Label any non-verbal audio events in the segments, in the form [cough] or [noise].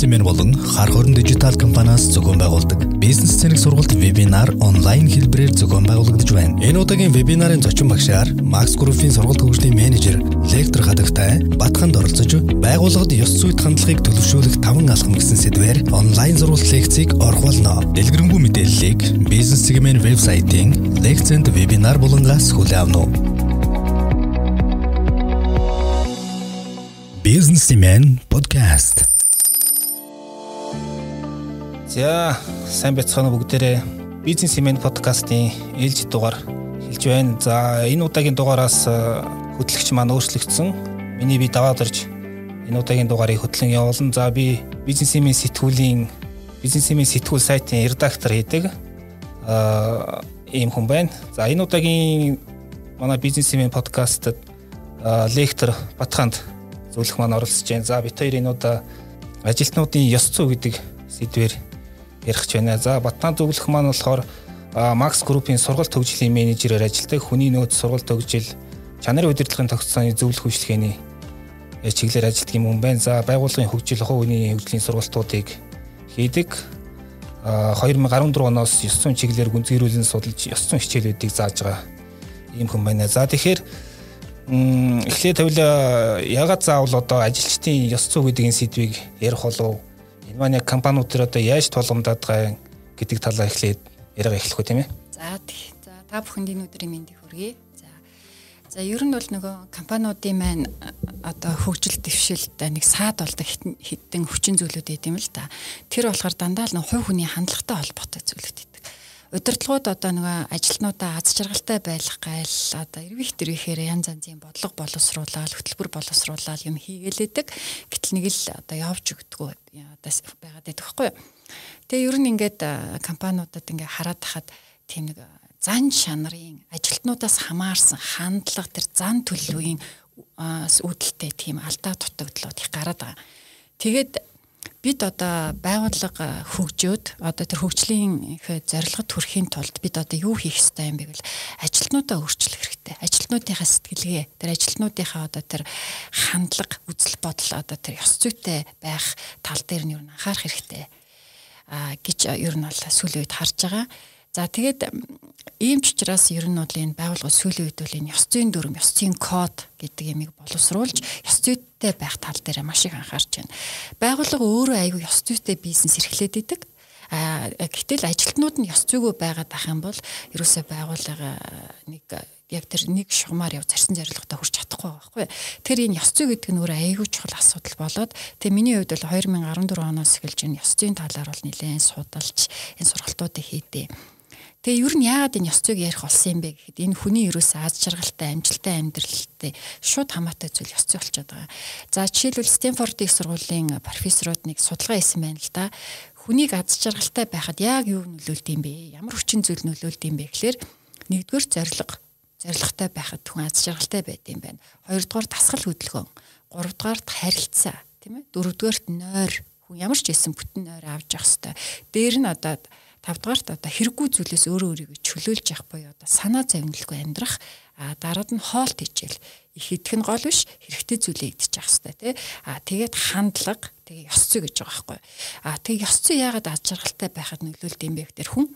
Семен болон хар хорон дижитал компаниас зохион байгуулдаг бизнес цэник сургалт вебинар онлайн хэлбэрээр зохион байгуулагдаж байна. Энэ удаагийн вебинарын зочин багшаар Max Group-ийн сургалт хөгжлийн менежер лектор хадагтай Батханд оролцож байгууллагад ёс зүйд хандлагыг төлөвшүүлэх 5 алхам гэсэн сэдвээр онлайн сургалт лекцийг орох болно. Дэлгэрэнгүй мэдээллийг бизнес сегмент вебсайтын лекцэнд вебинар болонгаас хүлээн авах нь. Businessman podcast За сайн байцгаана бүгдээрээ бизнес имэн подкастын ээлж дугаар хэлж байна. За энэ удаагийн дугаараас хөтлөгч маань өөрчлөгдсөн. Миний би даваад орж энэ удаагийн дугаарыг хөтлөн явуулна. За би бизнес имэн сэтгүүлийн бизнес имэн сэтгүүл сайтын редактор хийдэг аа ийм хүн байна. За энэ удаагийн манай бизнес имэн подкастт лектор Батханд зөвлөх маань оролцож байна. За бит хоёр энэ удаа ажилтнуудын ёс зүй гэдэг сэдвээр ярих ч байна. За Батнаа зөвлөх маань болохоор Max Group-ийн сургалт хөгжлийн менежерээр ажилладаг хүний нөөц сургалт хөгжил чанарын удирдлагын тогтцооны зөвлөх үйлчлэгээний чиглэлээр ажилладаг юм байна. За байгууллагын хөгжил хүний хөгжлийн сургалтуудыг хийдэг. 2014 оноос 900 чиглэлээр гүнзгийрүүлэн судалж 900 хичээлүүдийг зааж байгаа ийм хүн байна. За тэгэхээр эхлээд тавилаа ягаад заавал одоо ажилчдын ёс зүй гэдэг энэ сэдвийг ярих болов Энэ маань яг компаниуд төр одоо яаж тулгамдаад байгаа гэдэг талаа эхлээд яриага эхлэх үү тийм ээ. За тий. За та бүхэнд энэ өдрийн мэндийг хүргэе. За. За ер нь бол нөгөө компаниудын маань одоо хөгжил дэвшилт нэг саад болдог хитэн хүчин зүйлүүд байт юм л да. Тэр болохоор дандаа л нэг хувь хүний хандлагатай холбоотой зүйлүүд удирдлагууд одоо нөгөө ажилтнуудаа аз жаргалтай байх гайл одоо эрвих дэрвихээр янз янзын бодлого боловсруулаад хөтөлбөр боловсруулаад юм хийгээлээдэг гэтэл нэг л одоо явж өгдөггүй одоо байгаад байдаг байхгүй юу. Тэгээ ер нь ингээд компаниудад ингээд хараад тахад тийм нэг зан чанарын ажилтнуудаас хамаарсан хандлага тэр зан төлөвийн үүдэлтэй тийм алдаа дутагдлууд их гараад байгаа. Тэгээд бид одоо байгууллага хөгжөөд одоо тэр хөгжлийн их зорилгод хүрэхийн тулд бид одоо юу хийх ёстой юм бэ гэвэл ажилтнуудаа өөрчлөх хэрэгтэй. Ажилтнуудынхаа сэтгэлгээ, тэр ажилтнуудынхаа одоо тэр хандлага, үзэл бодол одоо тэр ёс зүйтэй байх тал дээр нь юу анхаарах хэрэгтэй а гэж ер нь бол сүүлийн үед харж байгаа. За тэгээд ийм ч учраас ер нь бол энэ байгууллага сүүлийн үед бол энэ ёс зүйн дүрм, ёс зүйн код гэдэг ямиг боловсруулж ёс зүйтэй байх тал дээр маш их анхаарч байна. Байгууллага өөрөө аягүй ёс зүйтэй бизнес эрхлээд идэг. А гэтэл ажилтнууд нь ёс зүйгүй байгаад ах юм бол ерөөсөө байгууллага нэг яг тэр нэг шугамар яв зарсан зорилготой хүрч чадахгүй байхгүй. Тэр энэ ёс зүй гэдэг нь өөрөө аягүй чухал асуудал болоод тэгээ миний хувьд бол 2014 оноос эхэлж энэ ёс зүйн талаар бол нэлээд судалж энэ сургалтуудыг хийдээ. Тэгээ ер нь яагаад энэ ёс зүйг ярих болсон юм бэ гэхэд энэ хүний ерөөсөө аз жаргалтай, амжилттай амьдралтай шууд хамаатай зүйл ёс зүй болчиход байгаа. За жишээлбэл Стэнфорд их сургуулийн профессорууд нэг судалгаа хийсэн байна л да. Хүнийг аз жаргалтай байхад яг юу нөлөөлд юм бэ? Ямар хүчин зүйл нөлөөлд юм бэ гэхээр нэгдүгээр зориг зоригтой байхад хүн аз жаргалтай байд юм байна. Хоёрдугаар дасгал хөдөлгөөн, гуравдугаарт харилцаа, тийм ээ? Дөрөвдүгээрт нойр хүн ямар ч байсан бүтэн нойр авч явах хэвээр. Дээр нь одоо тавдугаарт одоо хэрэггүй зүйлээс өөрөө өөрийгөө чөлөөлж явах буюу одоо санаа зовнилгүй амьдрах а дараад нь хоолт хичээл их идэх нь гол биш хэрэгтэй зүйлээ идчих хэвээр тий. А тэгээд хандлага тэгээ ёс зүй гэж байгаа байхгүй. А тэг ёс зүй яагаад аз жаргалтай байхад нөлөөлд юм бэ гэхээр хүн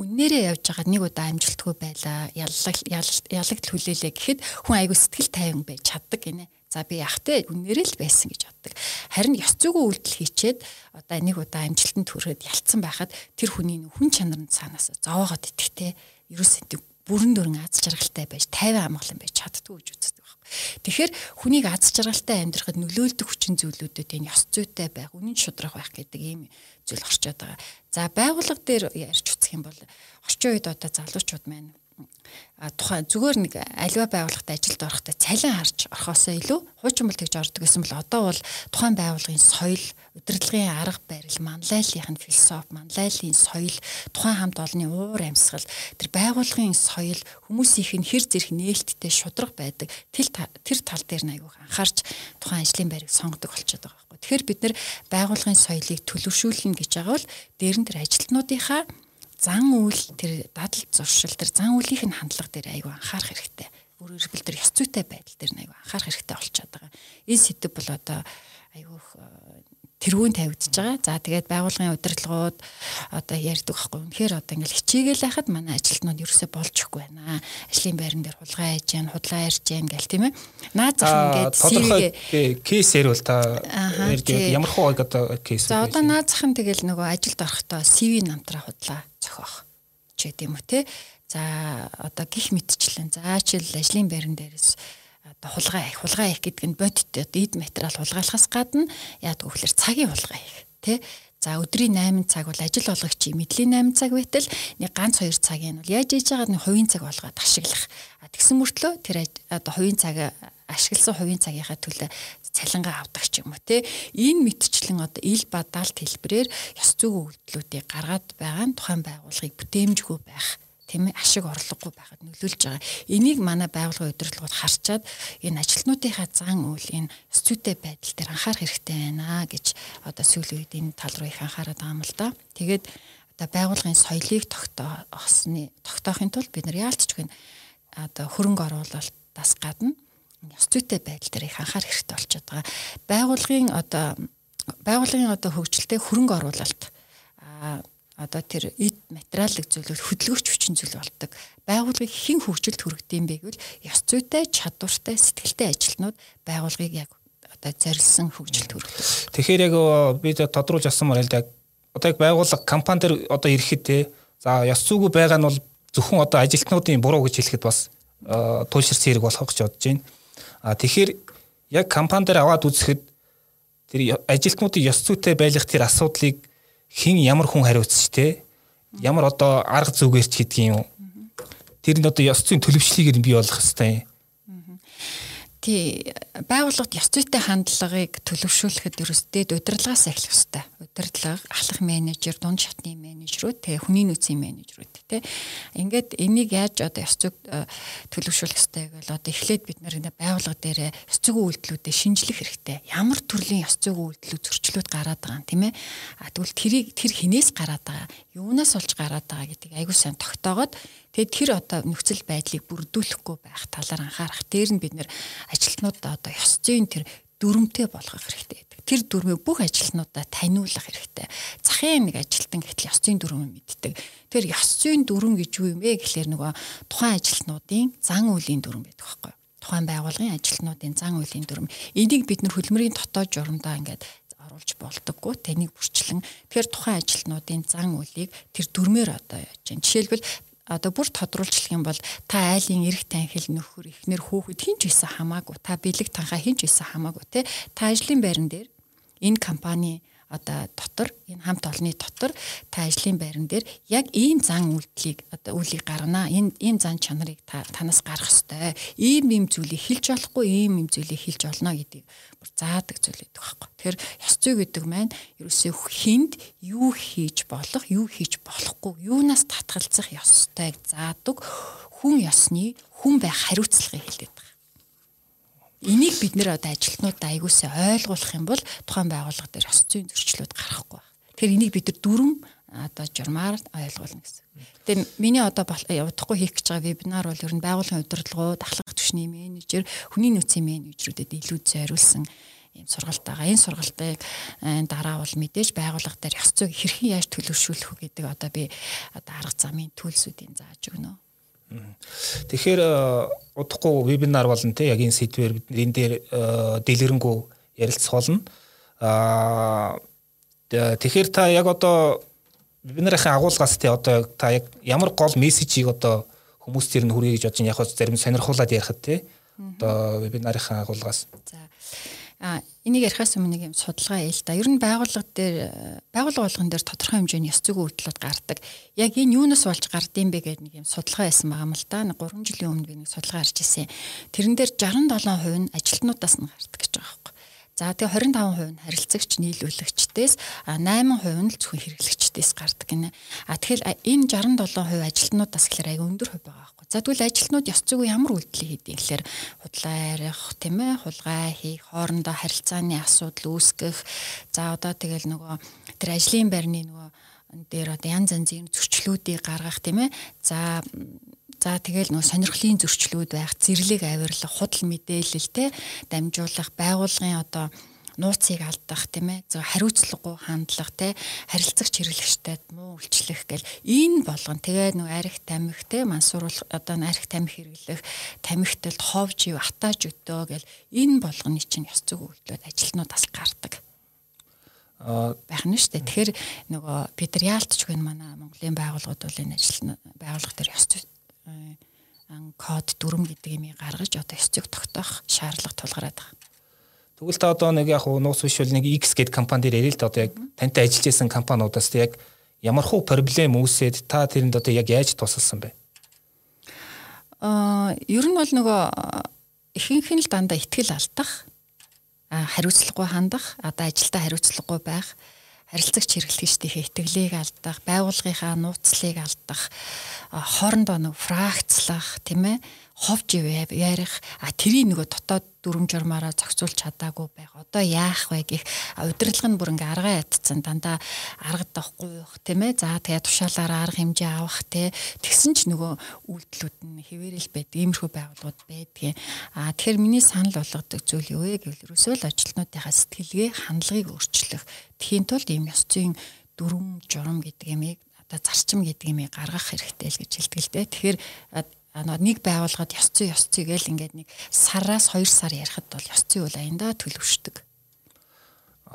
үннээрээ явж байгаа нэг удаа амжилтгүй байлаа яллаг ялагт хүлээлээ гэхэд хүн айгүй сэтгэл тайван байж чаддаг гинэ За би яхтай үнээрээ л байсан гэж боддог. Харин ёс зүйн үйлдэл хийчээд одоо нэг удаа амжилтанд хүрэхэд ялцсан байхад тэр хүний хүн чанарнд цаанаас зовоогоод итгэхтэй ерөөсөө бүрэн дүрэн аз жаргалтай байж 50 амгалан байж чаддгүй гэж үздэг байхгүй. Тэгэхээр хүнийг аз жаргалтай амьдрахад нөлөөлдөг хүчин зүйлүүдэд энэ ёс зүйтэй байх, үнэн шудрах байх гэдэг ийм зүйл орчод байгаа. За байгууллага дээр ярьж үзэх юм бол орчин үед одоо залуучууд маань тухайн зүгээр нэг аливаа байгууллагад ажилд орохдоо цалин харж орхосоо илүү хуучин бол тэгж ордог гэсэн бол одоо бол тухайн байгууллагын соёл, удирдлагын арга барил, манлайллын философи, манлайллын соёл, тухайн хамт олонны уур амьсгал, тэр байгууллагын соёл хүмүүсийнх нь хэр зэрэг нээлттэй шудраг байдаг. Тэр тэр тал дээр нь аягүй анхаарч тухайн ажлын байрыг сонгодог болчиход байгаа байхгүй. Тэгэхээр бид нэр байгууллагын соёлыг төлөвшүүлнэ гэж байгаа бол дээр нь тэр ажилтнуудынхаа зан үйл тэр дадал зуршил тэр зан үеийнх нь хандлага дээр аягүй анхаарах хэрэгтэй. Өөрөөр хэлбэл тэр ёс зүйтэй байдал дээр аягүй анхаарах хэрэгтэй болчиход байгаа. Энэ сэдв бол одоо аягүй тэргүүн тавигдж байгаа. За тэгээд байгууллагын удирдлагууд одоо ярьдаг байхгүй. Үнэхээр одоо ингээл хичээгээл байхад манай ажилтнууд ерөөсөө болж ихгүй байна. Ажлын байран дээр хулгай хийж гэн, худлаа ярьж гэн гэл тийм ээ. Наад зах ингээд тодорхой кейс ярил та ямар хуу одоо кейс. За одоо наад зах нь тэгэл нөгөө ажилд орохдоо CV намтраа худлаа зохиох ч гэдэм үү те. За одоо гих мэдчлэн заачил ажлын байран дээрээс хулгай их хулгай их гэдэг нь бодит эд материал хулгайлахаас гадна яадаг вөхлөр цагийн хулгай их тий За өдрийн 8 цаг бол ажил болгогчийн мэдлийн 8 цаг байтал нэг ганц 2 цагийн нь бол яаж хийж байгааг нь хувийн цаг болгоод ашиглах. Тэгсэн мөртлөө тэр одоо хувийн цаг ашигласан хувийн цагийнхаа төлөө цалингаа авдаг ч юм уу те. Энэ мэдчлэн одоо ил ба даалт хэлбэрээр ёс зүйн үйлдэлүүдийг гаргаад байгаа нь тухайн байгууллагыг бүтээмжгүй байх тийм ээ ашиг орлогогүй байхад нөлөөлж байгаа. Энийг манай байгууллагын удирдлагууд харчаад энэ ажилтнуудынхаа зан үйл энэ студид байдал дээр анхаарах хэрэгтэй байна гэж одоо сүүлийн үед энэ тал руу их анхаарат байгаа юм л да. Тэгээд одоо байгууллагын соёлыг тогтоохсны тогтоохын тулд бид нар яалтчгүй одоо хөрөнгө оруулалтаас гадна студид байдал дээр их анхаарах хэрэгтэй болчиход байгаа. Байгууллагын одоо байгууллагын одоо хөгжилтэй хөрөнгө оруулалт одоо тэр эд материалыг зөвлөл хөдөлгөөч хүчин зүйл болдог. Байгууллагыг хэн хөгжилд хүргэдэм бэ гэвэл ёс зүйтэй, чадвартай, сэтгэлтэй ажилтнууд байгууллагыг яг одоо зорилсон хөгжилд хүргэдэг. Тэгэхээр яг бид тодруулж авсанмаар л яг одоо яг байгууллага компани дээр одоо ирэхэд те за ёс зүйгүй байгаа нь бол зөвхөн одоо ажилтнуудын буруу гэж хэлэхэд бас туйлширсан хэрэг болох гэж бодож байна. А тэгэхээр яг компани дээр аваад үзэхэд тэр ажилтнуудын ёс зүйтэй байх тэр асуудлыг хин ямар хүн хариуцч те ямар одоо арга зүгээрч гэдгийг юм тэр нь одоо ёс зүйн төлөвчлөгийг нь бий болгох хэрэгтэй тий байгууллагад ёс зүйтэй хандлагыг төлөвшүүлэхэд ерөөсдөө удирдлагаас эхлэх ёстой. Удирдлага, ахлах менежер, дунд шатны менежерүүд, тэгээ хүний нөөцийн менежерүүд тий. Ингээд энийг яаж одоо ёс зүйг э, төлөвшүүлэх ёстой гэвэл одоо эхлээд бид нэр байгууллага дээр ёс зүйн үйлдэлүүдэд шинжлэх хэрэгтэй. Ямар төрлийн ёс зүйн үйлдэлүүд зөрчлүүд гараад байгаа юм тийм ээ. А тэгвэл тэрийг тэр хинээс гараад байгаа, юунаас олж гараад байгаа гэдгийг айгуу сайн тогтоогоод Тэгээд тэр одоо нөхцөл байдлыг бүрдүүлэхгүй байх талаар анхаарах. Дээр нь бид нэр ажилтнуудаа одоо ёс зүйн тэр дүрмтэй болгох хэрэгтэй. Тэр дүрмийг бүх ажилтнуудаа таниулах хэрэгтэй. Захын нэг ажилтан гэтэл ёс зүйн дүрмийг мэддэг. Тэр ёс зүйн дүрм гэж юу юм бэ гэхлээр нөгөө тухайн ажилтнуудын зан үйлийн дүрм байдаг байхгүй юу? Тухайн байгууллагын ажилтнуудын зан үйлийн дүрм. Энийг бид нэр хөдөлмөрийн дотоод журамдаа ингээд оруулж болдоггүй тэнийг бүрчлэн тэр тухайн ажилтнуудын зан үйлийг тэр дүрмээр одоо яаж чинь жишээлбэл одоо бүр тодруулчлах юм бол та айлын эрэг танхил нөхөр ихнэр хүүхэд хинч байсан хамаагүй. Та бэлэг танхаа хинч байсан хамаагүй те. Та ажлын байран дээр энэ компани одоо дотор энэ хамт олонны дотор та ажлын байран дээр яг ийм зан үйлдэлийг одоо үйлийг гаргана. Энэ ийм зан чанарыг та танаас гаргах ёстой. Ийм ийм зүйлийг хэлж болохгүй, ийм ийм зүйлийг хэлж олно гэдгийг бүр заадаг зүйл гэдэг байхгүй. Тэгэхээр ёс зүй гэдэг маань ерөөсөө хүнд юу хийж болох, юу хийж болохгүй, юунаас татгалзах ёстойг заадаг хүн ёсны хүн байх хариуцлагыг хэлдэг Энийг бид нэр одоо ажилтнуудаа аягуулсаа ойлгуулах юм бол тухайн байгууллага дээр ёс зүйн зөрчлүүд гарахгүй байна. Тэгэхээр энийг бид нар дүрм одоо журмаар ойлгуулна гэсэн. Тэгээ миний одоо удахгүй хийх гэж байгаа вебинар бол ер нь байгууллагын удирдлагууд, ахлах түвшний менежер, хүний нөөцийн менежерүүдэд илүү зориулсан ийм сургалт байгаа. Энэ сургалтыг дараа бол мэдээж байгууллага дээр ёс зүйг хэрхэн яаж төлөвшүүлэх вэ гэдэг одоо би одоо арга замын төлсүүдийн зааж өгнө. Тэгэхээр э, удахгүй вебинар болно те яг энэ сэдвээр бид энэ дээр э, дэлгэрэнгүй ярилцах болно. Аа тэгэхээр та яг одоо вебинарын агуулгаас те одоо та яг ямар гол мессежийг одоо хүмүүс тэр нь хүргэе гэж бодож яг зарим сонирхуулаад ярихад те одоо вебинарын агуулгаас. За энийг ярихаас өмнө нэг юм судалгаа ээл та. Ер нь байгууллага дээр байгууллага болгон дээр тодорхой хэмжээний ёс зүйн үйлдэлүүд гардаг. Яг энэ юунаас болж гардыг бэ гэдэг нэг юм судалгаа байсан байгаа юм л да. 3 жилийн өмнө би нэг судалгаа харж ирсэн. Тэрэн дээр 67% нь ажилтнуудаас нь гардаг гэж байгаа юм. За тэгээ 25% нь харилцагч нийлүүлэгчдээс 8% нь л зөвхөн хэрэглэгчдээс гардаг гинэ. А тэгэхээр энэ 67% ажилтнуудаас гэхээр аяга өндөр хувь байгаа байхгүй. За тэгвэл ажилтнууд ёс зүйн ямар үйлдэл хийдэг гэхээр худлаа арих, тийм ээ, хулгай хийх, хоорондоо харилцааны асуудал үүсгэх. За одоо тэгэл нөгөө тэр ажлын байрны нөгөө дээр одоо янз янзын зөрчлүүдийг гаргах тийм ээ. За За тэгэл нөө сонирхлын зөрчлүүд байх, зэрлэг авирлах, худал мэдээлэлтэй дамжуулах, байгуулгын одоо нууцыг алдах тийм ээ зөв хариуцлагагүй хандлах те харилцагч хэрэглэгчтэй муу үйлчлэх гэл энэ болгон тэгээ нэг арх тамхи те мансууруулах одоо арх тамхи хэрэглэх тамхиталд ховж ив атааж өтөө гэл энэ болгоны чинь ёс зүйн үйлдэлүүд ажилтнуудаас гардаг байх нь шүү дээ. Тэгэхээр нөгөө бид нар яалтч гэн манай Монголын байгууллагууд бол энэ ажил байгууллага дээр ёс зүй код дүрм гэдэг юм гаргаж одоо ёс зүйг тогтоох шаардлага тулгараад байгаа. Тэгвэл та одоо нэг яг нууц биш бол нэг X гэдэг компани дээр ярил л да одоо яг тантай ажиллаж исэн компаниудаас яг ямар хуу проблем үүсээд та тэрэнд одоо яг яаж тусалсан бэ? Аа ер нь бол нөгөө ихэнх нь л дандаа ихтгэл алдах, хариуцлагагүй хандах, одоо ажилдаа хариуцлагагүй байх, харилцагч хэрэглэгчдийнхээ итгэлийг алдах, байгууллагынхаа нууцлыг алдах, хоорондоо нэг фракцлах, тийм ээ ховж ярих а тэрийг нөгөө дотоод дүрм журмаараа зохицуулж чадаагүй байх. Одоо яах вэ гэх удирдлага нь бүр ингээ аргаа ятцсан дандаа аргад авахгүй байх тийм ээ. За тэгээ тушаалаараа арга хэмжээ авах те тэгсэн ч нөгөө үйлдэлүүд нь хэвээрэл байдаг. Иймэрхүү байгууллагууд байдгийн. А тэгэхээр миний санал болгодог зүйл юу вэ гэвэл ерөөсөө л ажилтнуудынхаа сэтгэлгээ хандлагыг өөрчлөх. Тхийн тулд ийм ёс зүйн дүрм журам гэдэг юмыг одоо зарчим гэдэг юмыг гаргах хэрэгтэй л гэж хэлдэг л дээ. Тэгэхээр нэг байгууллагад ёс зүй ёс зүй гэл ингээд нэг сараас 2 сар ярихад бол ёс зүй бол аяндаа төлөвшдөг.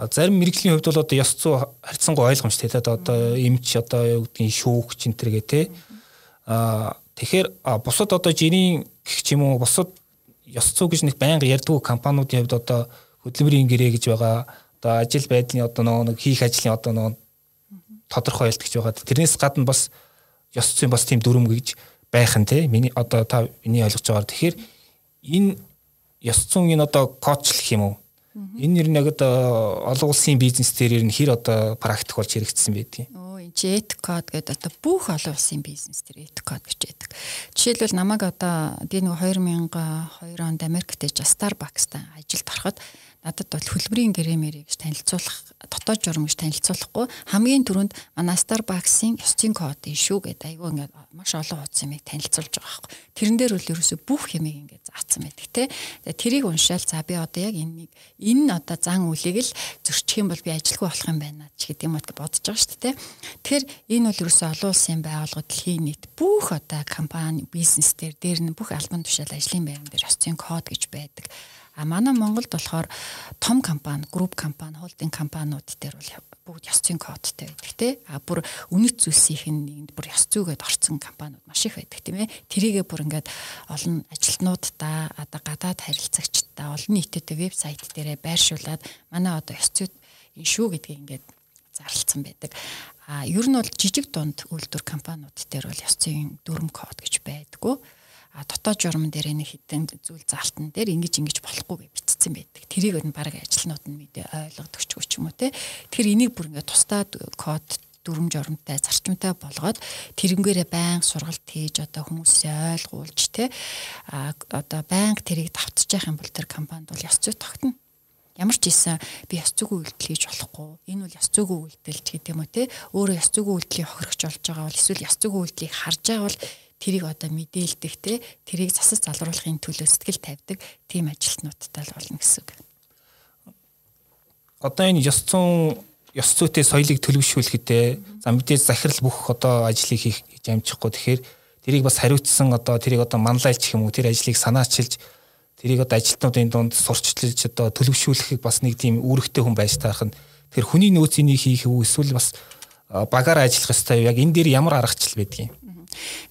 Зарим мэрэгжлийн хувьд бол одоо ёс зүй харьцангуй ойлгомжтой те одоо эмч одоо юу гэдгийг шүүх чин тэргээ те а тэгэхээр бусад одоо жирийн гэх ч юм уу бусад ёс зүй гэж нэг байнга ярьдгүй компаниудын хувьд одоо хөдөлмөрийн гэрээ гэж байгаа одоо ажил байдлын одоо нэг хийх ажлын одоо нэг тодорхой ойлт гэж байгаа. Тэрнээс гадна бас ёс зүйн бас тийм дүрм гэж байх нь те миний одоо та миний ойлгож байгаагаар тэгэхээр энэ ёс зүйн одоо коучлах юм уу энэ нэр нэг одоо олон улсын бизнес дээр нь хэр одоо практик болж хэрэгжсэн байдгийг энэ эт код гэдэг одоо бүх олон улсын бизнес дээр эт код гэж байдаг жишээлбэл намайг одоо би нэг 2002 онд Америкт Starbucks-та ажилд ороход надад бол хөлбөрийн гэрэмэрийг танилцуулах дотоод журам гэж танилцуулахгүй хамгийн түрүүнд манай Starbucks-ийн ёс зүйн кодын шүү гэдэг айгүй ингээд маш олон хуудас юмыг танилцуулж байгаа байхгүй. Тэрэн дээр бол ерөөсөө бүх юмыг ингээд заасан байдаг те. Тэрийг уншаал за би одоо яг энэнийг энэ одоо зан үлийг л зөрчих юм бол би ажилгүй болох юм байна ч гэдэг юм уу бодож байгаа шүү дээ. Тэгэхээр энэ бол ерөөсөө олон улсын байгууллагууд дэлхийн нийт бүх одоо компани бизнес дээр дээр нь бүх албан тушаал ажлын байран дээр ёс зүйн код гэж байдаг. А манай Монголд болохоор том компани, групп компани, холдинг компаниуд дээр бол бүгд ёс зүйн кодтай байдаг тий. А бүр үнэт зүйлсийнх нь нэгэнд бүр ёс зүйгээд орцсон компаниуд маш их байдаг тийм ээ. Тэрийгээ бүр ингээд олон ажилтнуудаа одоо гадаад харилцагчдаа олон нийтэд вебсайт дээрээ байршуулад манай одоо ёс зүйд энэ шүү гэдгийг ингээд зарлцсан байдаг. А ер нь бол жижиг дунд үйлдвэр компаниуд дээр бол ёс зүйн дүрм код гэж байдгүй дотоод журман дээр нэг хитэн зүйл заалтан дээр ингэж ингэж болохгүй гэж бичсэн байдаг. Тэрийг нь баг ажилнууд нь мэдээ ойлгодог ч ч юм уу те. Тэгэхээр энийг бүр ингээд тусдаа код дүрм журамтай зарчимтай болгоод тэрнгээрээ байнга сургалт хийж одоо хүмүүсээ ойлгуулж те а одоо байнга тэрийг давтчих юм бол тэр компанид бол ёс зүй тогтно ямар ч ийсэн би ёс зүйн үйлдэл хийж болохгүй энэ бол ёс зүйн үйлдэл ч гэдэг юм уу те өөрөө ёс зүйн үйлдлийн хохирогч болж байгаа бол эсвэл ёс зүйн үйлдлийг харж байгаа бол тэрийг одоо мэдээлдэг те тэрийг засаж залруулахын төлөө сэтгэл тавьдаг тийм ажилтнуудтай л болно гэсэн үг. Одоо энэ ёс зүйн ёс зүйтэй соёлыг төлөвшүүлэхдээ за мэдээж захирал бүх одоо ажлыг хийх гэж амжихгүй. Тэгэхээр тэрийг бас хариуцсан одоо тэрийг одоо манлайлж гэх юм уу? Тэр ажлыг санаачилж тэрийг одоо ажилтнуудын дунд сурчлж одоо төлөвшүүлэхийг бас нэг тийм үүрэгтэй хүн байж таах нь тэр хүний нөөц энийг хийх үү эсвэл бас багаараа ажиллах ёстой. Яг энэ дээр ямар аргачлал байдгийг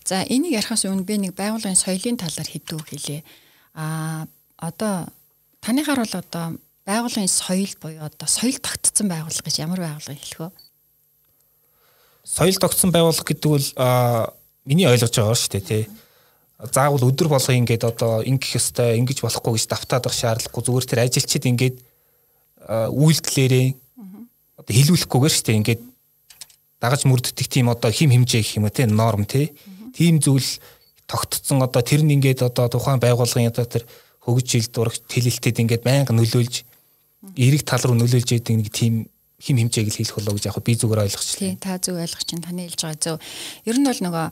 За энийг ярихаас өмнө би нэг байгууллагын соёлын талаар хэдүү хэлье. А одоо таныхаар бол одоо байгууллагын соёл буюу одоо соёл тогтцсон байгууллага гэж ямар байгууллага хэлэх вэ? Соёл тогтсон байгууллага гэдэг бол миний ойлгож байгаа шүү дээ тий. Заавал өдөр болго ингээд одоо ингэх ёстой, ингэж болохгүй гэж давтаад байх шаардлагагүй зүгээр тэр ажилчид ингээд үйлдэлээрээ одоо хилүүлэхгүйгээр шүү дээ ингээд дагаж мөрддөг тийм одоо хим химжээ гэх юм уу тийм норм тийм зүйл тогтцсон одоо тэр нь ингээд одоо тухайн байгууллагын одоо тэр хөгж хил дурах тэлэлтэд ингээд байнга нөлөөлж эрэг тал руу нөлөөлж яадаг нэг тийм хим хэмжээг л хэлэх болоо гэж яг би зүгээр ойлгоч. Тий, та зөв ойлгоч чинь таны хэлж байгаа зөв. Ер нь бол нөгөө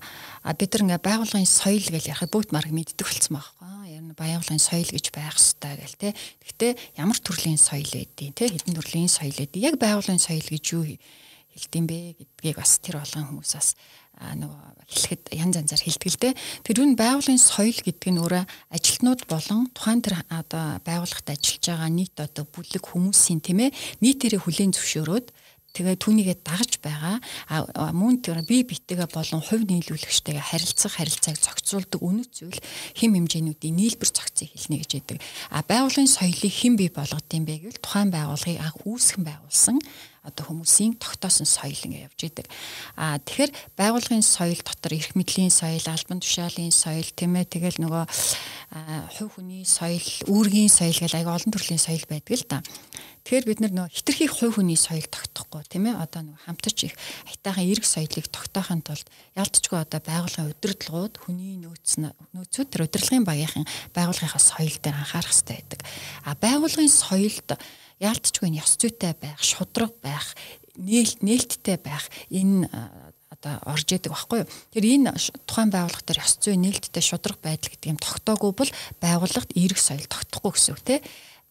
бид нар ингээ байгууллагын соёл гэж ярихад бүгд марг мэддэг болсон байхгүй юу? Ер нь байгууллагын соёл гэж байх ёстой гэл тий. Гэхдээ ямар төрлийн соёл байдیں۔ Тий, хэдэн төрлийн соёл байдیں۔ Яг байгууллагын соёл гэж юу хэлдэм бэ гэдгийг бас тэр болгон хүмүүс бас нөгөө хэлэхэд янз янзаар хэлдэг л дээ. Тэр үн байгууллагын соёл гэдэг нь өөрөө ажилтнууд болон тухайн тэр одоо байгууллагт ажиллаж байгаа нийт одоо бүлэг хүмүүсийн тийм ээ нийтээрээ хүлээн зөвшөөрөөд тэгээ түүнийгээ дагаж байгаа мөн тэр бие битэгээ болон хувь нийлүүлэгчтэйгээ харилцах харилцааг зохицуулдаг үнэт зүйл хим хэмжээнүүдийн нийлбэр зохицыг хэлнэ гэж яддаг. А байгууллагын соёлыг хэн бий болгодсон бэ гэвэл тухайн байгууллагыг анх үүсгэн байгуулсан одоо хүмүүсийн тогтоосон соёл ингэ явж идэг. А тэгэхээр байгууллагын соёл дотор эрх мэдлийн соёл, албан тушаалын соёл тийм ээ тэгэл нөгөө хувь хүний соёл, үүргийн соёл гэл аяга олон төрлийн соёл байдаг л да. Тэгэхээр бид нар нөгөө хитрхи хувь хүний соёл тогтохгүй тийм ээ одоо нөгөө хамтарч их айтаахан эрг соёлыг тогтоохын тулд ялцчгүй одоо байгууллагын удирдлагууд хүний нөөц нөөцүүд төр удирдлагын багийнхан байгууллагынхаа соёл дээр анхаарах хэрэгтэй байдаг. А байгууллагын соёлд яалтчгүй ёс зүйтэй байх, шудраг байх, нээлт нээлттэй байх энэ одоо орж идэг байхгүй юу. Тэр энэ тухайн байгууллага дээр ёс зүй нээлттэй шудраг байдал гэдэг юм тогтоогүй бол байгууллагт эерэг соёл тогтохгүй гэсэн үг тийм.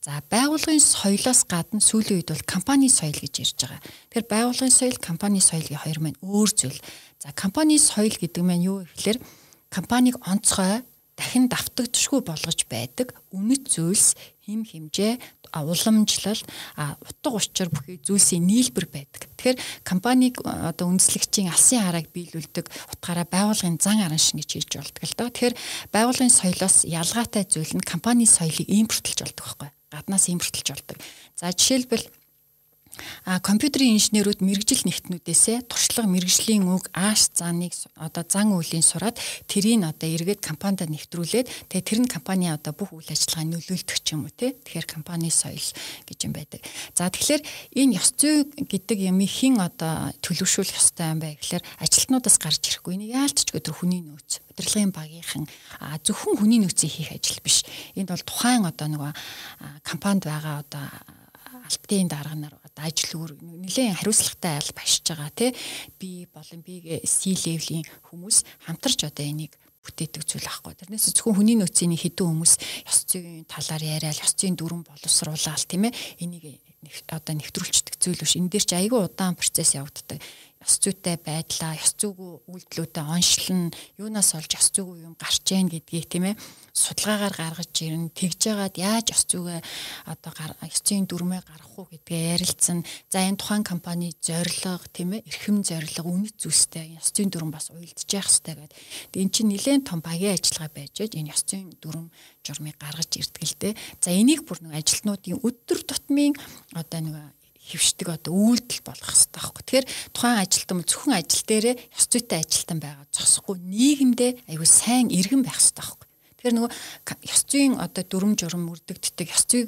За байгууллагын соёлоос гадна сүүлийн үед бол компани соёл гэж ярьж байгаа. Тэгэхээр байгууллагын соёл, компани соёлын хоёр маань өөр зүйл. За компани соёл гэдэг маань юу гэхээр компаниг онцгой дахин давтагдшгүй болгож байдаг үнэт зүйлс хим химжээ уламжлал утга учир бүхий зүйлсийн нийлбэр байдаг. Тэгэхээр компаниг одоо үндэслэгчийн алсын харааг биелүүлдэг утгаараа байгууллагын зан аран шин гэж хэлж болдог л доо. Тэгэхээр байгууллагын соёлоос ялгаатай зүйл нь компани соёлыг импортлж болдог байхгүй. Гаднаас импортлж болдог. За жишээлбэл А компьютерийн инженерүүд мэрэгжил нэгтнүүдээсээ туршлага мэрэгжлийн үг ааш зааныг одоо зан үйлийн сураад тэрийг одоо эргээд компанид нэвтрүүлээд тэгээ тэр нь компани одоо бүх үйл ажиллагааг нөлөөлдөг ч юм уу те тэгэхээр компани соёл гэж юм байдаг. За тэгэхээр энэ ёс зүй гэдэг ямыг хэн одоо төлөвшүүлэх ёстой юм бэ гэхээр ажилтнуудаас гарч ирэхгүй энийг яалтчгүй тэр хүний нөөц удирдлагын багийнхан зөвхөн хүний нөөцийг хийх ажил биш. Энд бол тухайн одоо нөгөө компанид байгаа одоо алтын дарга нар одоо ажил үр нэлээд хариуцлагатай айл башиж байгаа тий би болон би C level-ийн хүмүүс хамтарч одоо энийг бүтээдэг зүйл аахгүй. Тэрнээс зөвхөн хүний нөөцийн хэдэн хүмүүс ёс зүйн талаар яриад ёс зүйн дүрэн боловсруулаад тийм ээ энийг одоо нэвтрүүлцдэг зүйл биш. Энэ дээр чи айгүй удаан процесс явагддаг ёс зүйтэй байдлаа, ёс зүйгүй үйлдэлүүдэд оншлон юунаас олж ёс зүйгүй юм гарч ийн гэдгийг тийм ээ судалгаагаар гаргаж ирнэ. Тэгж яагаад яаж ёс зүйгээ одоо ёс зүйн дүрмээ гаргах уу гэдгээ ярилцсан. За энэ тухайн компани зорилго тийм ээ эрхэм зорилго үнэт зүйлстэй ёс зүйн дүрм бас уйлдж явах хэрэгтэй гэдэг. Энд чинь нэлээд том багийн ажиллагаа байж энэ ёс зүйн дүрм журмыг гаргаж ирдэг л дээ. За энийг бүр нэг ажилтнуудын өдөр тутмын одоо нэг хөвшдөг одоо үйлдэл болох хэрэгтэй байхгүй. Тэгэхээр тухайн ажилтан зөвхөн ажил дээрээ ёс зүйтэй ажилтан байгаа зогсохгүй нийгэмдээ аюу сайн иргэн байх хэрэгтэй байхгүй. Тэгэхээр нөгөө ёс зүйн одоо дүрм журм мөрдөгддөг ёс зүйг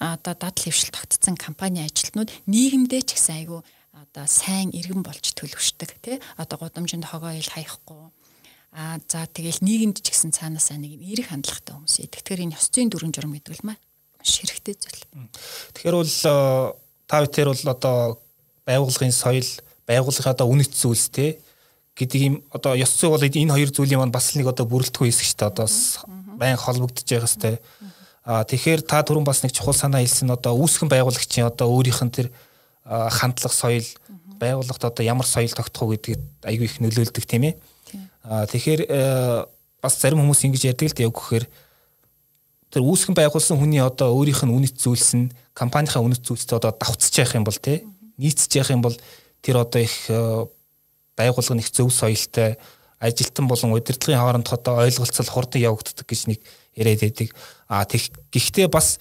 одоо дадал хөвшил тогтцсон компани ажилтнууд нийгэмдээ ч гэсэн аюу одоо сайн иргэн болж төлөвшдөг тий одоо гудамжинд хогоо ил хаяхгүй а за тэгэл нийгэмд ч гэсэн цаанаасаа нэг юм эерэг хандлагатай хүмүүс идэг. Тэгэхээр энэ ёс зүйн дүрм журм гэдэг нь маш хэрэгтэй зүйл. Тэгэхээр бол та бүхэн бол одоо байгууллагын соёл, байгууллагын одоо үнэт зүйлс те гэдэг юм одоо ёс зүй бол энэ хоёр зүйлийн маань бас нэг одоо бүрэлдэхүүн хэсэг шүү дээ. Одоо байн холбогдож байгаа хэвээр. А тэгэхээр та түрүүн бас нэг чухал санаа хэлсэн одоо үүсгэн байгуулагчийн одоо өөрийнх нь тэр хандлага соёл байгууллагт одоо ямар соёл тогтох уу гэдгийг айгүй их нөлөөлдөг тийм ээ. А тэгэхээр э, бас зарим хүмүүс ингэж ярьдаг л дээ өгөхээр тэр үүсгэн байгуулсан хүний одоо өөрийнх нь үнэт зүйлс нь компанийнхаа үнэт зүйлстэй одоо давцж явах юм бол тий нийцж явах юм бол тэр одоо их э, байгуулга нэг зөв соёлтой ажилтан болон удирдлагын хоорондох одоо ойлголцол хурдан явагддаг гэж нэг яриад байдаг. А гэхдээ бас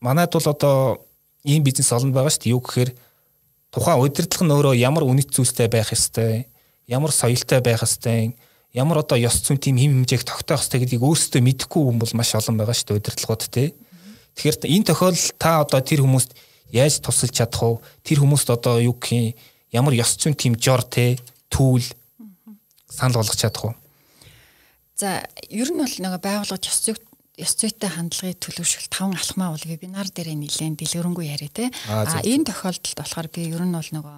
манайд бол одоо ийм бизнес олон байгаа шүү дээ. Юу гэхээр тухайн удирдлага нь өөрөө ямар үнэт зүйлстэй байх ёстой, ямар соёлтой байх ёстой, ямар одоо ёс зүйн тийм хэм хэмжээг тогтоох хэрэгтэй гэдгийг өөрсдөө мэдэхгүй хүн бол маш олон байгаа шүү дээ удирдлагууд тий. Тэгэхээр энэ тохиолдолд та одоо тэр хүмүүст яаж тусалж чадах вэ? Тэр хүмүүст одоо юу гэх юм ямар ёс зүйн тийм жор тий түүл санал болгож чадах вэ? За ер нь бол нэг байгууллагч ёс зүйг ёс зүйтэй хандлагыг төлөвшөх таван алхмаа бол вебинар дээр нэлээд дэлгэрэнгүй яриа те. А энэ тохиолдолд болохоор би ер нь бол нөгөө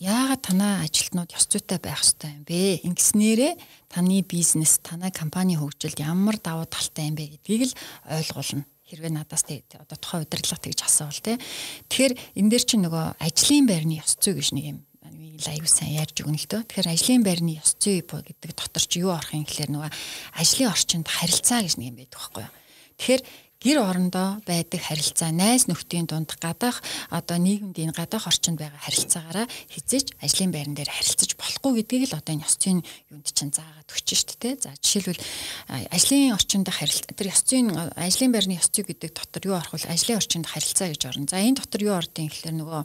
яагаад танай ажилтнууд ёс зүйтэй байх ёстой юм бэ? Ингэснээрээ таны бизнес, танай компани хөгжилд ямар давуу талтай юм бэ гэдгийг л ойлгуулна хэрвээ надаас тэ одоо тухайн удирдлага тэгж асуувал тий. Тэгэхээр энэ дээр чинь нөгөө ажлын байрны ёс зүй гэж нэг юм аюу сайн ярьж өгнө л дөө. Тэгэхээр ажлын байрны ёс зүй гэдэг дотор чи юу орох юм гэхээр нөгөө ажлын орчинд харилцаа гэж нэг юм байдаг байхгүй юу. Тэгэхээр гэр орондоо байдаг харилцаа найз нөхдийн дунд гадаах одоо нийгэмд энэ гадаах орчинд байгаа харилцаагаараа хизээч ажлын байран дээр харилцаж болохгүй гэдгийг л одоо энэ ёс зүйн юунд чинь заагаад өгч шүү дээ. За жишээлбэл ажлын орчинд харилцаа тэр ёс зүйн ажлын байрны ёс зүй гэдэг дотор юу орох вэ? Ажлын орчинд харилцаа гэж орно. За энэ дотор юу ордын гэхээр нөгөө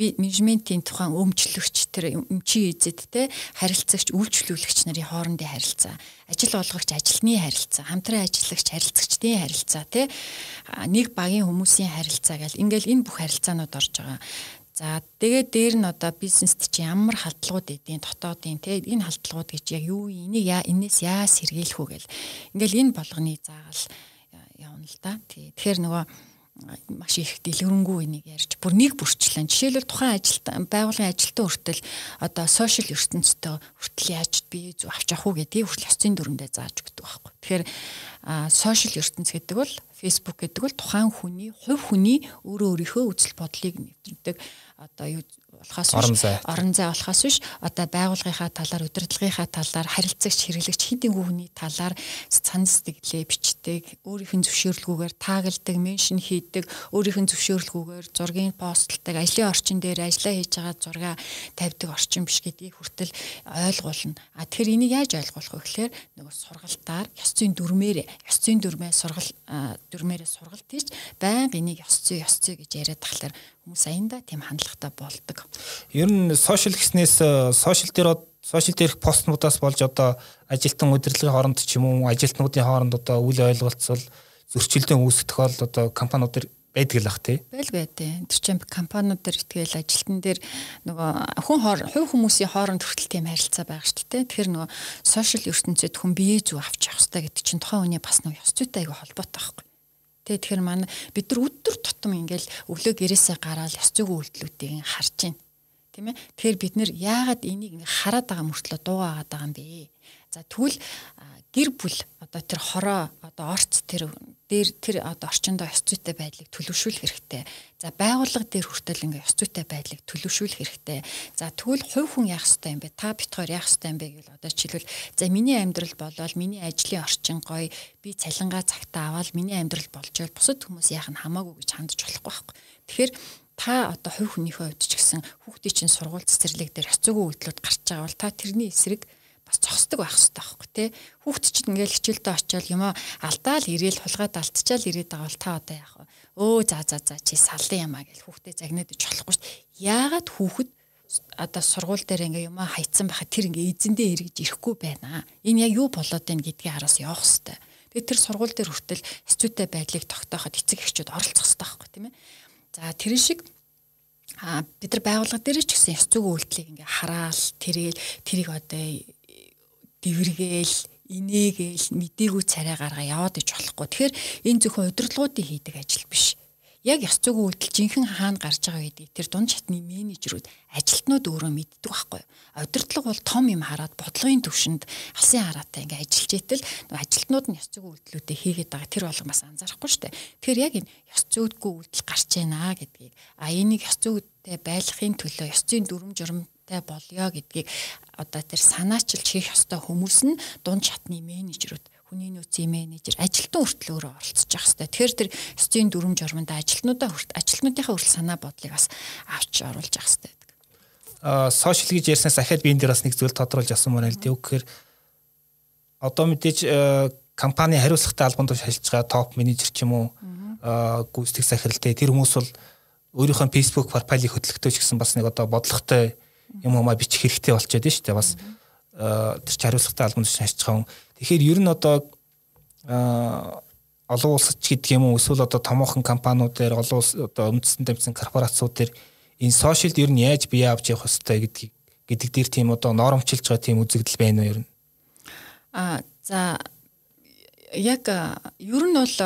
би менежментийн тухайн өмчлөгч тэр өмчийн эзэд те харилцагч үйлчлүүлэгч нарын хоорондын харилцаа ажил олгогч ажилтны харилцаа хамтран ажиллагч харилцагчдын харилцаа те нэг багийн хүмүүсийн харилцаа гэл ингээл энэ бүх харилцаанууд орж байгаа. За тэгээд дээр нь одоо бизнест чи ямар халдлагууд эдийн дотоодын те энэ халдлагууд гэж яг юу энийг яа энэс яа сэргийлэх үү гэл. Ингээл энэ болгоны заагаал явна л да. Тэгэхээр нөгөө маш их дэлгэрэнгүй энийг ярьж бүр нэг бүрчлэн жишээлбэл тухайн ажилт байгууллагын ажилтан хүртэл одоо сошиал ертөнцтэй хүртэл яаж бие зүг авч явах уу гэдгийг хүртэл яцын дүрэндээ зааж өгдөг байхгүй. Тэгэхээр сошиал ертөнц гэдэг бол фейсбુક гэдэг бол тухайн хүний хувь хүний өөрөө өөрийнхөө үзэл бодлыг нэвтрдэг одоо болохоос биш. орон зай болохоос биш. Одоо байгууллагынхаа талаар удирдлагынхаа талаар харилцагч хэрэглэгч хэдийн хүний талаар цан сэтгэлээ бичдэг өөрийнх нь зөвшөөрлгүйгээр таагладаг меншн хийдэг өөрийнх нь зөвшөөрлгүйгээр зургийн постлдаг ажлын орчин дээр ажиллаа хийж байгаа зураг тавьдаг орчин биш гэдгийг хүртэл ойлгуулна. А тэгэхээр энийг яаж ойлгуулах вэ гэхээр нөгөө сургалтаар ёс зүйн дүрмээр ёс зүйн дүрмээ сургал дүрмээрээ сургалт хийж байнга энийг ёс зүй ёс зүй гэж яриад тахлаар хүмүүс аяндаа тийм хандлагатай болдог. Ер нь сошиал гэснээс сошиал дээр сошиал дээрх постнуудаас болж одоо ажилтан удирдлагын хооронд ч юм уу ажилтнуудын хооронд одоо үл ойлголцол зөрчилдөөн үүсэх тохиол одоо компаниуд төр байдаг л ах тий. Байл байдیں۔ Тэр чинь компаниуд дээр итгэл ажилтан дээр нөгөө хүн хоор хувь хүмүүсийн хооронд хүртэл тийм харилцаа байгаа шүү дээ. Тэгэхээр нөгөө сошиал ертөнцид хүн бие зүг авч явах хэрэгтэй гэдэг чинь тухайн хүний бас нөгөө ёс зүйтэй айгүй холбоотой байхгүй. Тэгээ тэгэхээр манай бид нар өдөр тутам ингээл өглөө гэрээсээ гараад ёс зүйн үйлдэлүүдийг харж байна. Тийм ээ. Тэгэхээр бид нэр яагаад энийг хараад байгаа мөртлөө дуугаад байгаа юм бэ? За тэгвэл гэр бүл одоо тэр хороо одоо орц тэр дээр тэр одоо орчиндөө ёс зүйтэй байдлыг төлөвшүүлэх хэрэгтэй. За байгууллага дээр хүртэл ингээ ёс зүйтэй байдлыг төлөвшүүлэх хэрэгтэй. За тэгвэл хувь хүн яах ёстой юм бэ? Та бит хоёр яах ёстой юм бэ гэвэл одоо жишээлбэл за миний амьдрал болоод миний ажлын орчин гоё би цалингаа цагтаа аваад миний амьдрал болж байвал бусад хүмүүс яах нь хамаагүй гэж хандж болохгүй байхгүй. Тэгэхээр та одоо хувь хүнийхээ хувьд ч гэсэн хүүхдийн чинь сургууль цэцэрлэг дээр хэцүүгүй үйлдэлүүд гарч байгаа бол та тэрний эсрэг бас зогсдог байх хэрэгтэй байхгүй тий. Хүүхд чинь ингээл хичээлдээ очиод юм алдаал ирээл хулгаад алдчихаал ирээд байгаа бол та одоо яах вэ? Өө за за за чи салан ямаа гэж хүүхдээ загнаад ич болохгүй шүү дээ. Яагаад хүүхэд одоо сургууль дээр ингээ юм хайцсан байхад тэр ингээ эзэндээ эргэж ирэхгүй байна. Энэ яг юу болоод байна гэдгийг хараас явах хэрэгтэй. Тэгээд тэр сургууль дээр хүртэл хэцүүтэй байдлыг тогтооход эцэг эхчүүд оролцох хэрэгтэй байхгүй тийм ээ. За тэр шиг а бид нар байгууллага дээр ч гэсэн зүйн үйлдэлийг ингээ хараал тэрэл тэрийг одоо дэвэргээл инээгээл мдээгүй царай гаргаа яваад иж болохгүй. Тэгэхээр энэ зөвхөн удирдлагуудын хийдэг ажил биш. Яг ёс зүйн үйлдэл жинхэнэ хаана гарч байгаа гэдэг тэр дунд чатны менежерүүд ажилтнууд өөрөө мэддэг байхгүй. Удирдлага бол том юм хараад бодлогын төвшөнд алсын хараатай ингээ ажиллаж итэл ажилтнууд нь ёс зүйн үйлдэлүүдээ хийгээд байгаа тэр болгон бас анзаарахгүй дээ. Тэгэхээр яг энэ ёс зүйдгүй үйлдэл гарч байна гэдгийг а энийг ёс зүйтэй байлгахын төлөө ёс зүйн дүрм журм хэрэгтэй болёо гэдгийг одоо тэр санаачилж хийх ёстой хүмүүс нь дунд шатны менежерүүд хүний нөөцийн менежер ажилтан хүртэл өөрөө оролцож явах хэрэгтэй. Тэгэхээр тэр студийн дүрм журманд ажилтнуудаа хүрт ажилтнуудынхаа хүртэл санаа бодлыг бас авч оруулж явах хэрэгтэй. Аа сошиал гэж ярьснаас ахаад би энэ дээр бас нэг зүйл тодруулж авсан мөн л дээ. Үгээр одоо мэдээж компани хариуцлагатай албанд туш ажиллаж байгаа топ менежер ч юм уу гүйцэтгэх захиралтай тэр хүмүүс бол өөрийнхөө Facebook профайлыг хөтлөхдөө ч гэсэн бас нэг одоо бодлоготой юм уу бичих хэрэгтэй болчиход шүү дээ. Бас тэр ч хариуцлагатай албан тушаал хүн. Тэгэхээр ер нь одоо олон улсад ч гэдэг юм уу эсвэл одоо томоохон компаниуд дээр олон улс одоо үндэстэн тэмцэн корпорациуд дээр энэ сошиалд ер нь яаж бие авч явах хэвээр гэдгийг гэдэг дээр тийм одоо нормчилж байгаа тийм үзэгдэл байна уу ер нь? А за яг ер нь бол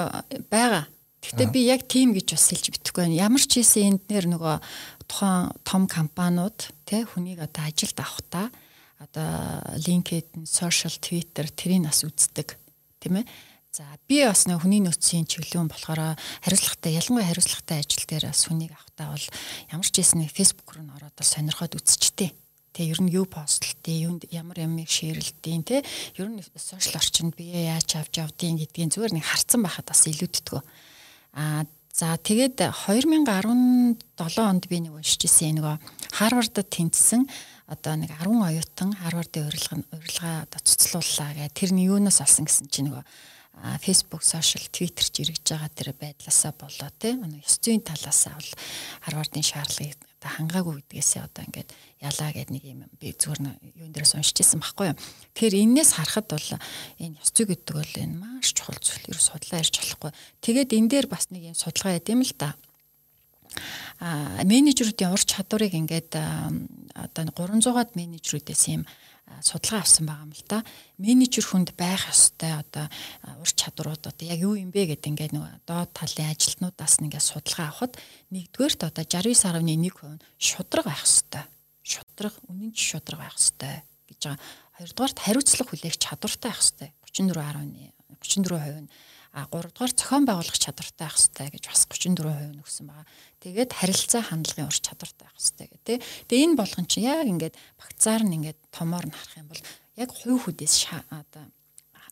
байгаа. Гэхдээ би яг тийм гэж бас хэлж битгэхгүй байна. Ямар ч хийсэн энд нэр нөгөө тухайн том компаниуд те хүнийг одоо ажилд авахта одоо LinkedIn, social, Twitter тэрийг бас үздэг тийм ээ. За би бас нэг хүний нөөцийн чиглэн болохоор хариуцлагатай ялангуяа хариуцлагатай ажил дээр бас хүнийг авахтаа бол ямар ч хэсний Facebook руу н ороод сонирхоод үзчтэй тэг ер нь юу постлтыг юунд ямар ямиг ширэлтийн те ер нь сошиал орчинд бие яаж авч явдгийг гэдгийг зүгээр нэг харцсан байхад бас илүүдтгөө а за тэгээд 2017 онд би нэг уншиж ирсэн. Нөгөө Харвардд тэнцсэн одоо нэг 10 оюутан Харвардын урилга урилга одоо цуцлууллаа гэх тэр нь юунаас олсон гэсэн чинь нөгөө Facebook, social, Twitter ч эргэж байгаа тэр байдлаасаа болоо тийм ёс зүйн талаасаа бол Харвардын шаардлагыг одоо хангаагүй гэдгээсээ одоо ингээд ялаа гэд нэг юм би зүгээр юун дээрээс уншиж ирсэн байхгүй юу. Тэгэхээр энээс харахад бол энэ ёс зүй гэдэг бол энэ маш чухал зүйл. Ер судлаа ярьж болохгүй. Тэгээд энэ дээр бас нэг юм судалгаа яд юм л да. А менежерүүдийн ур чадварыг ингээд одоо 300-аад менежерүүдээс юм судалгаа авсан байгаа юм л да. Менежер хүнд байх ёстой одоо ур чадварууд одоо яг юу юм бэ гэдэг ингээд нөгөө доод талын ажилтнуудаас ингээд судалгаа авахад нэгдүгээрт одоо 69.1% шудраг байх ёстой. Шудраг, үнэн ч шудраг байх ёстой гэж байгаа. Хоёрдугаарт хариуцлага хүлээх чадвартай байх ёстой. 34.1 34% нь а 3 дугаар зохион байгуулах чадвартай байх хэрэгтэй гэж бас 34% нөгсөн байгаа. Тэгээд харилцаа хандлагын ур чадвартай байх хэрэгтэй гэх тээ. Тэгээ энэ болгон чинь яг ингээд багцаар нь ингээд томоор нь харах юм бол яг хувь хүдээс одоо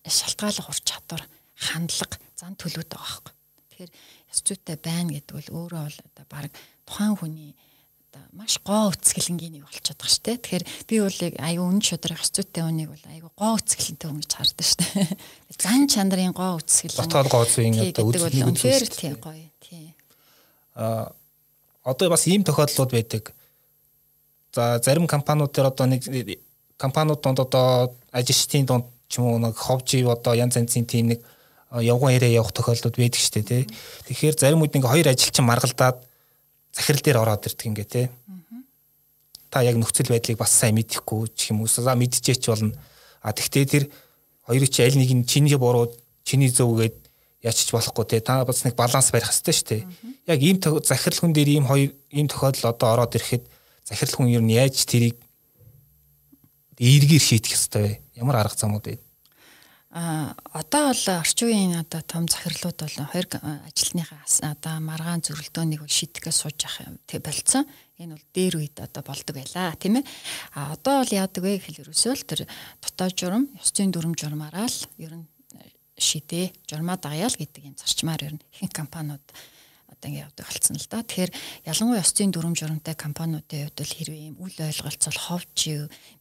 шалтгааллах ур чадвар, хандлага, зан төлөвтэй байгаа байхгүй. Тэгэхээр ёс зүйтэй байна гэдэг бол өөрөө бол одоо баг тухайн хүний одоо маш гоо үцгэлэнгийн нэг болчиход байгаа шүү дээ. Тэгэхээр би бол аюу үн шудраг хэцүүтэй үнийг бол аюу гоо үцгэлэнтэй хүн гэж хардаг шүү дээ. [laughs] Зан чанарын гоо үцгэлэн. Батал гоо зүйн одоо үцгэлнийг үнээр тийм гоё тийм. Аа одоо бас ийм тохиолдлууд байдаг. За зарим компаниуд дээр одоо нэг компаниуд донд одоо ажилчдын донд ч юм уу нэг ховжи одоо янз янзын тийм нэг явган яриа явах тохиолдлууд байдаг шүү дээ тий. Тэгэхээр зарим үед нэг хоёр ажилчин маргалдаад захирал дээр ороод ирдэг ингээ те. Та яг нөхцөл байдлыг бас сайн мэдэхгүй ч юм уу. За мэдчихээч болно. А тэгтээ тэр хоёрыг чи аль нэг нь чиний буруу, чиний зөв гээд ячиж болохгүй те. Та бас нэг баланс барих хэрэгтэй шүү дээ. Яг ийм захирал хүн дээр ийм хоёр ийм тохиолдол одоо ороод ирэхэд захирал хүн ер нь яаж тэрийг эргээр шийдэх ёстой вэ? Ямар арга замууд вэ? А одоо бол орчин үеийн одоо том захирлууд бол хоёр ажилтныхаа одоо маргаан зөрөлдөөнийг шийдэхээ сууж явах тэг болцсон. Энэ бол дээр үед одоо болдог байлаа тийм ээ. А одоо бол яадаг вэ гэхэл ерөөсөө л тэр дотоод журам, ёс зүйн дүрм журмаараа л ер нь шидэ, журмаа даяал гэдэг юм зарчмаар ер нь ихэнх компаниуд одоо ингэ явдаг болсон л да. Тэгэхээр ялангуяа ёс зүйн дүрм журамтай компаниудын хувьд бол хэрвээ ийм үл ойлголцол ховж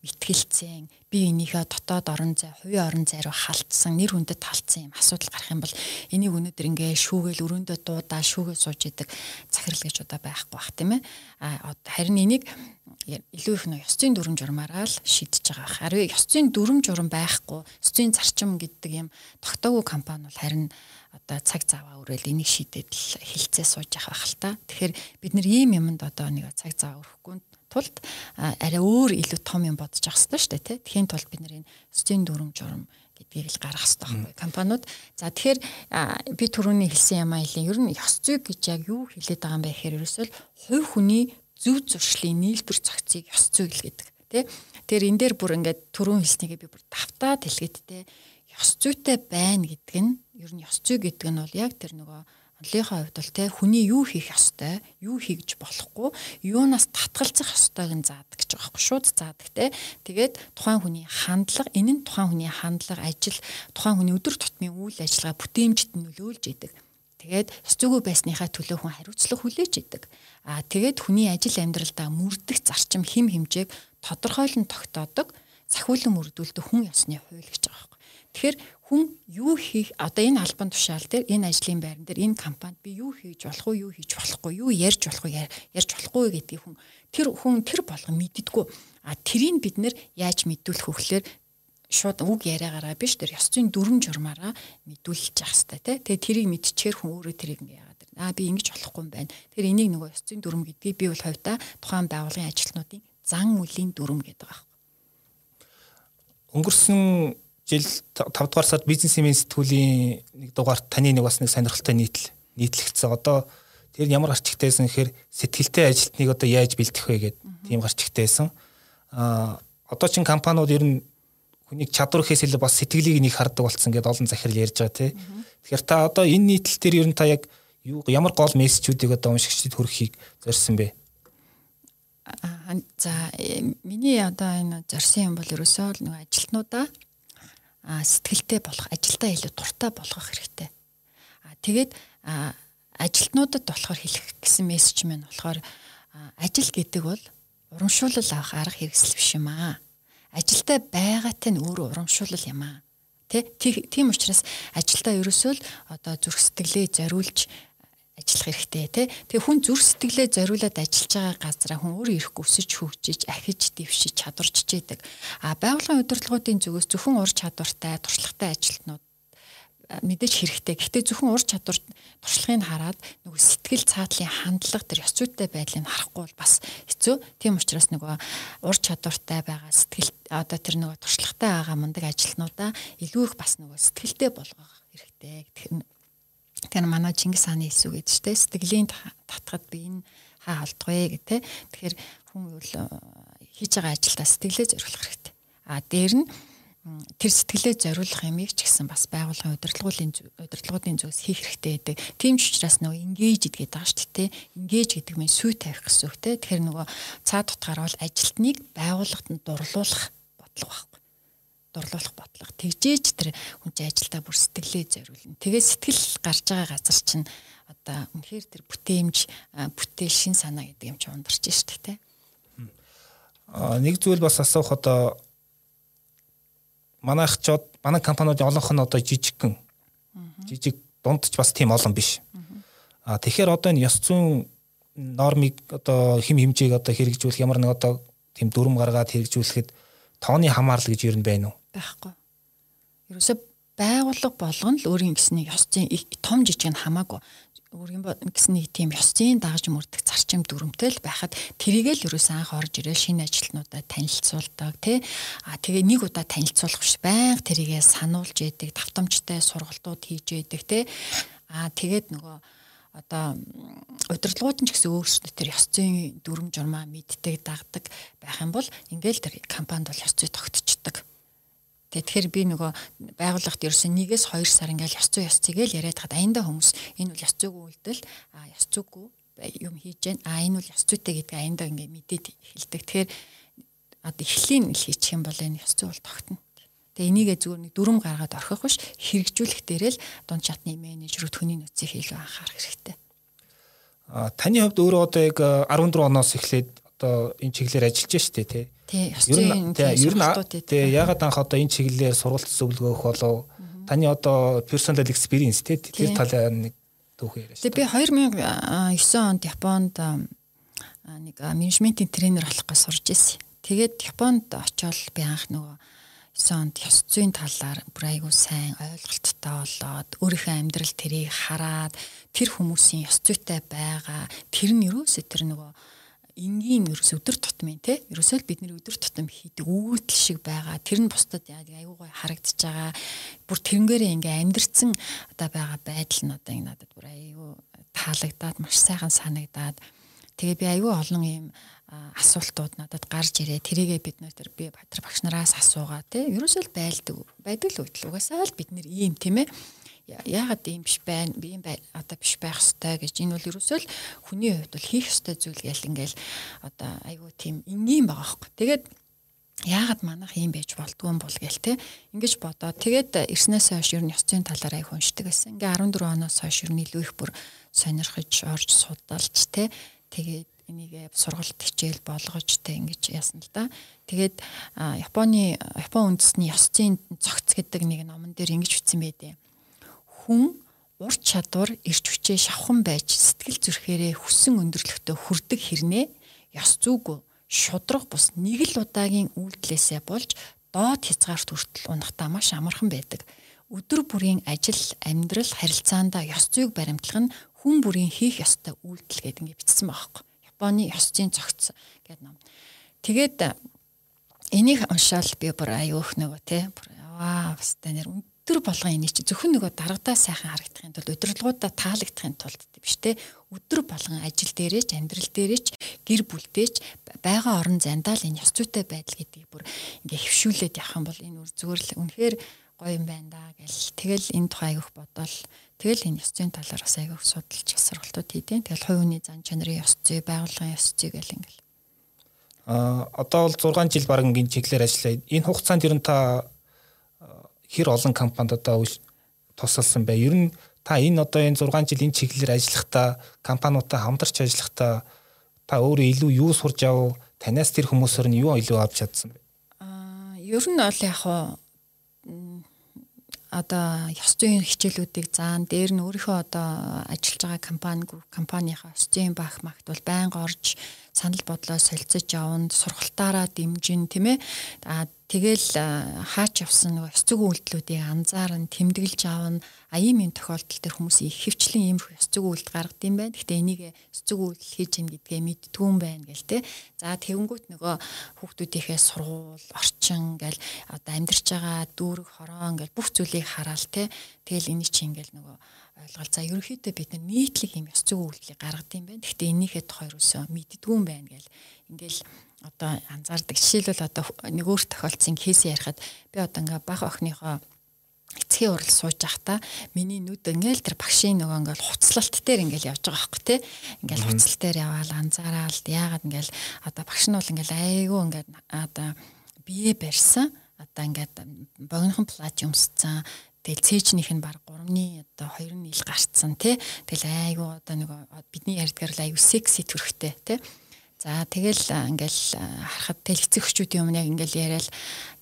мэтгэлцэн би энийхээ дотоод орон зай, хувийн орон зай руу халтсан, нэр хүндэд халтсан юм асуудал гарах юм бол энийг өнөөдөр ингээ шүүгээл өрөөндөө дуудаа шүүгээл сууж идэг захирал гэж удаа байхгүй бах тийм ээ. А харин энийг илүү их нөө ёс зүйн дүрм журмаараа л шийдэж байгаа. Харин ёс зүйн дүрм журам байхгүй, ёс зүйн зарчим гэдэг юм тогтоогүй компани бол харин одоо цаг заваа өрөөл энийг шийдээд л хилцээ сууж явах байх л та. Тэгэхээр бид нар ийм юмд одоо нэг цаг заваа өрөхгүй тулд арай өөр илүү том юм бодож явах хэрэгтэй шүү дээ тий. Тэхийн тулд бид нар энэ студийн дүрм журм гэдгийг л гаргах хэрэгтэй байхгүй компаниуд. За тэгэхээр би түрүүний хэлсэн юм айлын ер нь ёс зүй гэж яг юу хэлээд байгаа юм бэ гэхээр ерөөсөө хувь хүний зөв зуршлын нийлбэр зохицыг ёс зүй л гэдэг тий. Тэгэхээр энэ дээр бүр ингээд түрүүн хэлснийгээ би бүр тавтаад хэлгээд тий ёс зүйтэй байна гэдэг нь ер нь ёс зүй гэдэг нь бол яг тэр нөгөө онлынхаа хувьд бол те хүний юу хийх ёстой, юу хийж болохгүй, юунаас татгалзах ёстойг нь заадаг гэж байгаа байхгүй шууд заадаг те. Тэгээд тухайн хүний хандлага, энэ нь тухайн хүний хандлага, ажил, тухайн хүний өдөр тутмын үйл ажиллагаа бүтээмжид нөлөөлж идэг. Тэгээд ёс зүйгүй байсныхаа төлөө хүн хариуцлага хүлээж идэг. Аа тэгээд хүний ажил амьдралдаа мөрдөх зарчим хим хэмжээг тодорхойлон тогтоодог, захиулан мөрдүүлдэг хүн ёсны хууль гэж байгаа Тэгэхээр хүн юу хийх одоо энэ албан тушаал дээр энэ ажлын байран дээр энэ компанид би юу хийж болох уу юу хийж болохгүй юу ярьж болох уу ярьж болохгүй гэдгийг хүн тэр хүн тэр болгон мэддэггүй. А тэрийг бид нэр яаж мэдүүлэх гэхээр шууд үг яриагаараа биш тэр ёс зүйн дүрм журмаараа мэдүүлж явах хэрэгтэй тий Тэгээ тэрийг мэдчихээр хүн өөрөө тэрийг ингэ яагаад аа би ингэж болохгүй юм байна. Тэр энийг нөгөө ёс зүйн дүрм гэдгийг би бол хувьдаа тухайн байгууллагын ажилтнуудын зан үлийн дүрм гэдэг байна өнгөрсөн жил 5 дугаар сард бизнесмен сэтгүүлийн нэг дугаарт таны нэг бас нэг сонирхолтой нийтл нийтлэгдсэн. Одоо тэр ямар гарч ихтэйсэн гэхээр сэтгэлтэй ажилтныг одоо яаж бэлдэх вэ гэдэг тийм гарч ихтэйсэн. Аа одоо чин компаниуд ер нь хүнийг чадвар ихээс илүү бас сэтгэлийг нэг хардаг болсон гэдээ олон захирал ярьж байгаа тий. Тэгэхээр та одоо энэ нийтлэл дээр ер нь та яг юу ямар гол мессежүүдийг одоо уншигчдад хүргэхийг зорьсон бэ? За э, миний одоо энэ зорьсон юм бол ерөөсөө л нэг ажилтнуудаа сэтгэлтэй болох, ажилдаа илүү дуртай болгох хэрэгтэй. А тэгээд ажилтнуудад болохоор хэлэх гэсэн мессеж маань болохоор ажил гэдэг бол урамшуулал авах арга хэрэгсэл биш юм аа. Ажилдаа байгаатай нь өөрөө урамшуулал юм аа. Тэ тийм учраас ажилдаа ерөөсөө л одоо зүрх сэтгэлээ зориулж ажиллах хэрэгтэй тий. Тэгээ хүн зүрх сэтгэлээ зориулаад ажиллаж байгаа газараа хүн өөр ирэхгүй өсөж хөгжиж, ахиж, дэвшиж чадварч чийдэг. А байгууллагын удирдлагуудын зүгээс зөвхөн ур чадвартай, туршлагатай ажилтнууд мэдээж хэрэгтэй. Гэхдээ зөвхөн ур чадвар туршлагыг хараад нөгөө сэтгэл цаатлын хандлага тэр ёс зүйтэй байдлыг харахгүй бол бас хэцүү. Тийм учраас нөгөө ур чадвартай байгаа сэтгэл одоо тэр нөгөө туршлагатай байгаа мундаг ажилтнуудаа илүү их бас нөгөө сэтгэлтэй болгох хэрэгтэй. Тэгэхээр манай Чингис хааны хэлсүү гэдэг чинь сэтгэлийн татгад би энэ хаа холдгоё гэх те. Тэгэхээр хүн бол э, хийж байгаа ажилдаа сэтгэлээ зориулах хэрэгтэй. А дээр нь тэр сэтгэлээ зориулах юмыг ч гэсэн бас байгууллагын удирдлагын удирдлагуудын зүгээс хийх хэрэгтэй гэдэг. Тийм ч учраас нөгөө engage гэдгээд байгаа шүү дээ. Engage гэдэг нь сүй тавих гэсэн үг те. Тэгэхээр нөгөө цаад утгаар бол ажилтныг байгууллагад нь дурлуулах бодлого дурлуулах бодлого. Тэгжээж тэр хүн чинь ажилдаа бүр сэтгэлээ зориулна. Тэгээ сэтгэл гарч байгаа газар чинь одоо үнэхээр тэр бүтээмж бүтээл шин санаа гэдэг юм чи ундарч штэ тэ. А нэг зүйл бас асуух одоо манайх ч манай компаниудын олонх нь одоо жижигхэн жижиг дундч бас тийм олон биш. А тэгэхээр одоо энэ ёс зүйн нормыг одоо хим хэмжээг одоо хэрэгжүүлэх ямар нэг одоо тийм дүрм гаргаад хэрэгжүүлэхэд тооны хамаарлал гэж юу юм байна уу? Байхгүй. Ерөөсө байгууллага болгоно л өөрийн гэсний ёс зүйн том жижиг нь хамаагүй. Өөрийн гэсний тийм ёс зүйн дагаж мөрдөх зарчим дүрмтэй л байхад тэрийгэл ерөөсөө анх орж ирэл шинэ ажилтнуудаа танилцуулдаг тий а тэгээ нэг удаа танилцуулах биш байнга тэрийгээ сануулж яадаг давтамжтай сургалтууд хийж яадаг тий а тэгээд нөгөө одоо удирдлагууд нь ч гэсэн өөрсдөө тэр ёс зүйн дүрм журмаа мэддэг дагдаг байх юм бол ингээл тэр компанид бол ёс зүй тогтцдог Тэгэхээр би нөгөө байгууллагт ерөөсөн нэгээс 2 сар ингээл ёс зүй ёс цэгээл яриад хад аяндаа хүмүүс энэ бол ёс зүйгүй үйлдэл а ёс зүйгүй юм хийж гэн а энэ бол ёс зүйтэй гэдэг аяндаа ингээ мэдээд эхэлдэг. Тэгэхээр одоо эхлийн л хийчих юм бол энэ ёс зүй бол тогтно. Тэгээ энийгээ зүгээр нэг дүрм гаргаад орхих биш хэрэгжүүлэх дээрээ л дунд чатны менежерүүд хүний нөөцийг илүү анхаарах хэрэгтэй. А таны хувьд өөрөө одоо яг 14 оноос эхлээд одоо энэ чиглэлээр ажиллаж штэ тий. Тий, нь ер нь тий ягаад анх одоо энэ чиглэлээр сургалт зөвлөгөөх болов таны одоо personal experience тий тэр талаар нэг түүх яриа. Тэгээ би 2009 онд Японд нэг менежментийн тренер болох гэж сурж ирсэн. Тэгээд Японд очиод би анх нөгөө 9 онд ёс зүйн талаар бүр айгүй сайн ойлголттой болоод өөрийнхөө амьдрал тэрийг хараад тэр хүмүүсийн ёс зүйтэй байгаа. Тэр нь юусоо тэр нөгөө энгийн ерөөс өдөр тутмын те. Ерөөсөө л бид нэр өдөр тутам хийдэг үйлдэл шиг байгаа. Тэр нь бусдад аюу гой харагдаж байгаа. Бүр тэрнгээрээ ингээ амьдрцэн одоо байгаа байдал нь одоо ингээ надад бүр аюу таалагдаад маш сайхан санагдаад. Тэгээ би аюу олон юм асуултууд надад гарч ирээ. Тэрийгээ бид нэр би Батар багш нараас асуугаа те. Ерөөсөө л байлдаг байдаг л үйл угаасаа л бид нэр ийм тийм ээ яагаад ийм биш байна? Би ийм одоо биш байх ёстой гэж. Энэ бол ерөөсөө л хүний хувьд бол хийх ёстой зүйл гээл ингээл одоо айгүй тийм энгийн байгаа хөөхгүй. Тэгээд яагаад манах юм байж болдгүй юм бол гээл те? Ингэж бодоо тэгээд ирснээс хойш ер нь ёс зүйн талаар аяг уншдаг байсан ингээ 14 оноос хойш ер нь илүү их бүр сонирхож орж судалж те? Тэгээд энийг сургалт хичээл болгож те? Ингэж яасан л да. Тэгээд Японы Япон үндэсний ёс зүйн цогц гэдэг нэг номон дээр ингэж бичсэн байдیں۔ Хүн ур чадвар ирч хүчээ шавхан байж сэтгэл зүрхээрээ хүссэн өндөрлөгтөө хүрдэг хэрнээ ёс зүггүй шудраг бус нэг л удаагийн үйлдэлээсээ болж доод хязгаарт хүртэл унахтаа маш амархан байдаг. Өдөр бүрийн ажил, амьдрал, харилцаанда ёс зүйг баримтлах нь хүн бүрийн хийх ёстой үйлдэл гэдэг ингэ бичсэн байхгүй. Японы ёс зүйн цогц гэдэг ном. Тэгээд энийг уншаал би бүр аюух нөгөө те ваа бас та нэр өдөр болгон энийг чи зөвхөн нөгөө дарагдаа сайхан харагдахын тулд удирдлагуудаа таалагдахын тулд биш те өдөр болгон ажил дээрээч амьдрал дээрээч гэр бүлдээч байгаа орон зандаа л энэ ёс зүйтэй байдал гэдгийг бүр ингээ хөвшүүлээд явах юм бол энэ үр зүгээр л үнэхээр гоё юм байна да гэл тэгэл энэ тухай айгүйх бодоол тэгэл энэ ёс зүйн талаар бас айгүйх судалж сургалтууд хийдیں۔ Тэгэл хувь хүний зан чанарын ёс зүй, байгууллагын ёс зүй гэл ингээл. А одоо бол 6 жил баг ингийн чиглэлээр ажиллая. Энэ хугацаанд ер нь та хэр олон компанид одоо тусалсан бай. Ер нь та энэ одоо энэ 6 жил энэ чиглэлээр ажиллахдаа компаниудтай хамтарч ажиллахдаа та өөрөө илүү юу сурж ав? Танаас тэр хүмүүсээр нь юу илүү авч чадсан бэ? Аа, ер нь бол яг хаа одоо ёс зүйн хичээлүүдийг заан дээр нь өөрийнхөө одоо ажиллаж байгаа компани компанийнхаа ёс зүйн баг магт бол байнга орж санал бодлоо солилцож явна сургалтаараа дэмжин тийм ээ Тэгэл хаач явсан нөгөө зүйн үйлдэлүүдийг анзаарн тэмдэглэж аавна а ийм юм тохиолдол төр хүмүүс их хөвчлэн ийм зүйн үйлдэл гаргад юм байна. Гэхдээ энийг зүйн үйлдэл хийж гин гэдгээ мэдтгүй юм байна гэл те. За тэгэнгүүт нөгөө хүүхдүүдийнхээ сургууль, орчин гэл одоо амьдарч байгаа дүүрэг, хорон гэл бүх зүйлийг хараал те. Тэгэл энийг чи ингээл нөгөө ойлголт. За ерөнхийдөө бид нар нийтлэг юм ёс зүйн үйлдэлийг гаргад юм байна. Гэхдээ энийхээ тухай юусэн мэддгүй юм байна гэл ингээл одоо анзаардаг. Жишээлбэл одоо нэг өөр тохиолдсон кейс ярихад би одоо ингээ бага охиныхоо эцгийн урал сууж байхдаа миний нүд ингээл тэр багшийн нөгөө ингээл хуцлалт дээр ингээл явж байгаа байхгүй тий ингээл хуцлал дээр яваал анзаараал яагаад ингээл одоо багш нь бол ингээл айгүй ингээд одоо бие барьсан одоо ингээд богинохон плаж өмсцэн Тэгэл цээжнийх нь баг 3-ны одоо 2 ил гарцсан тий. Тэгэл айгу одоо нэг бидний ярьдгаар л айгу секси төрхтэй тий. За тэгэл ингээл харахад тэл эцэг хөчүүдийн өмнө яг ингээл яриад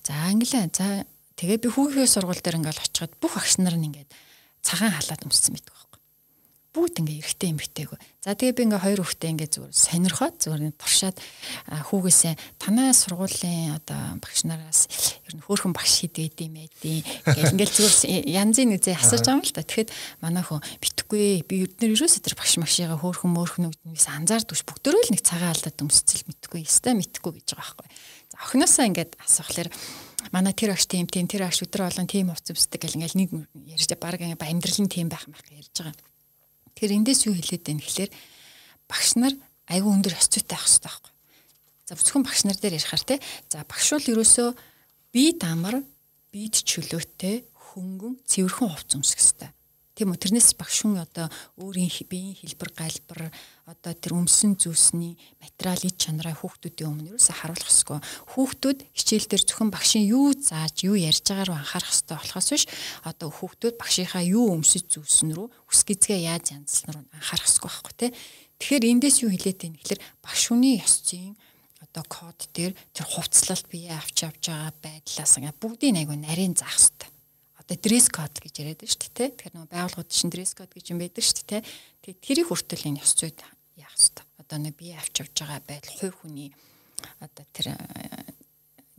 за ингээл за тэгээ би хүүхээ сургууль дээр ингээл очиход бүх агш нар нь ингээд цагаан халаад өмссөн мэдгүй бүгд ингээ эргэтэй юм битээгүй. За тэгээ би ингээ хоёр хүүхдээ ингээ зүгээр сонирхоод зүгээр туршаад хүүгээсээ танай сургуулийн одоо багш нараас ер нь хөөхөн багш хэд байд юм байдیں۔ Гэл ингээл зүгээр янзын үзээ асууж байгаа юм л та. Тэгэхэд манай хүн битггүй би эднэр ерөөсөө тэр багш магшигаа хөөхөн мөөхнүүднээс анзаардаг ш бүгдөө л нэг цагаан алдаад өмсцэл мэдгүй өстэй мэдгүй гэж байгаа байхгүй. За охиноосаа ингээд асуухлаар манай тэр агш тийм тийм тэр агш өдрө олон тийм хувц өмсдөг гэл ингээл нэг ярьж баг ингээ амьдралын тийм байх мах ярьж байгаа юм Тэгэхээр эндээс юу хэлээд байна гэхэлэр багш нар айгүй өндөр ёс зүйтэй байх хэрэгтэй байхгүй. За бүцгэн багш нар дээр ярихаар те. За багш бол ерөөсөө бие дамар, биед чөлөөтэй, хөнгөн, цэвэрхэн хувц өмсөх хэрэгтэй. Тийм үү тэрнээс багш хүн одоо өөрийн биеийн хэлбэр галбар одоо тэр өмсөн зүйлсний материалын чанараа хүүхдүүдийн өмнө юусаа харуулах хэсгүй. Хүүхдүүд хичээл дээр зөвхөн багшийн юу зааж юу ярьж байгаагаар анхаарах хэвээр болохоос биш одоо хүүхдүүд багшийнхаа юу өмсөж зүйлсэн рүү үс гизгээ яаж янзлсан руу анхаарах хэсгүй байхгүй тий. Тэгэхээр эндээс юу хэлээд байна гэхэлэр багш хүний ёс зүйн одоо код дээр тэр хувцлалт бие авч явж байгаа байдлаас бүгдийг айгу нарийн заах хэрэгтэй одоо дресс код гэж яриад байна шүү дээ. Тэгэхээр нөгөө байгууллагууд чинь дресс код гэж юм байдаг шүү дээ. Тэгээ тэрийг хүртэл энэ ёс зүйд яах хэрэгтэй. Одоо нэг бие авч явж байгаа байдал хувь хүний одоо тэр э,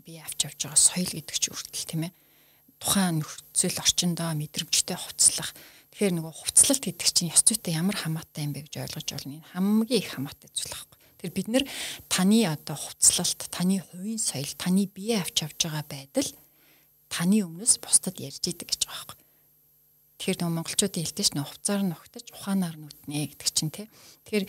бие авч явж байгаа соёл гэдэг чинь хүртэл тийм ээ. Тухайн нөхцөл орчиндөө мэдрэмжтэй хувцлах. Тэгэхээр нөгөө хувцлалт гэдэг чинь ёс зүйтэй ямар хамаатай юм бэ гэж ойлгож байна. Энэ хамгийн их хамаатай зүйл байхгүй. Тэр бид нэр таны одоо хувцлалт, таны хувийн соёл, таны бие авч явж байгаа байдал таны өмнөөс бусдад ярьж идэг гэж байгаа юм. Тэгэхээр нөгөө монголчуудын хэлтэй ш нь хувцаар нь огтож ухаанаар нь үтнэ гэдэг чинь тий. Тэгэхээр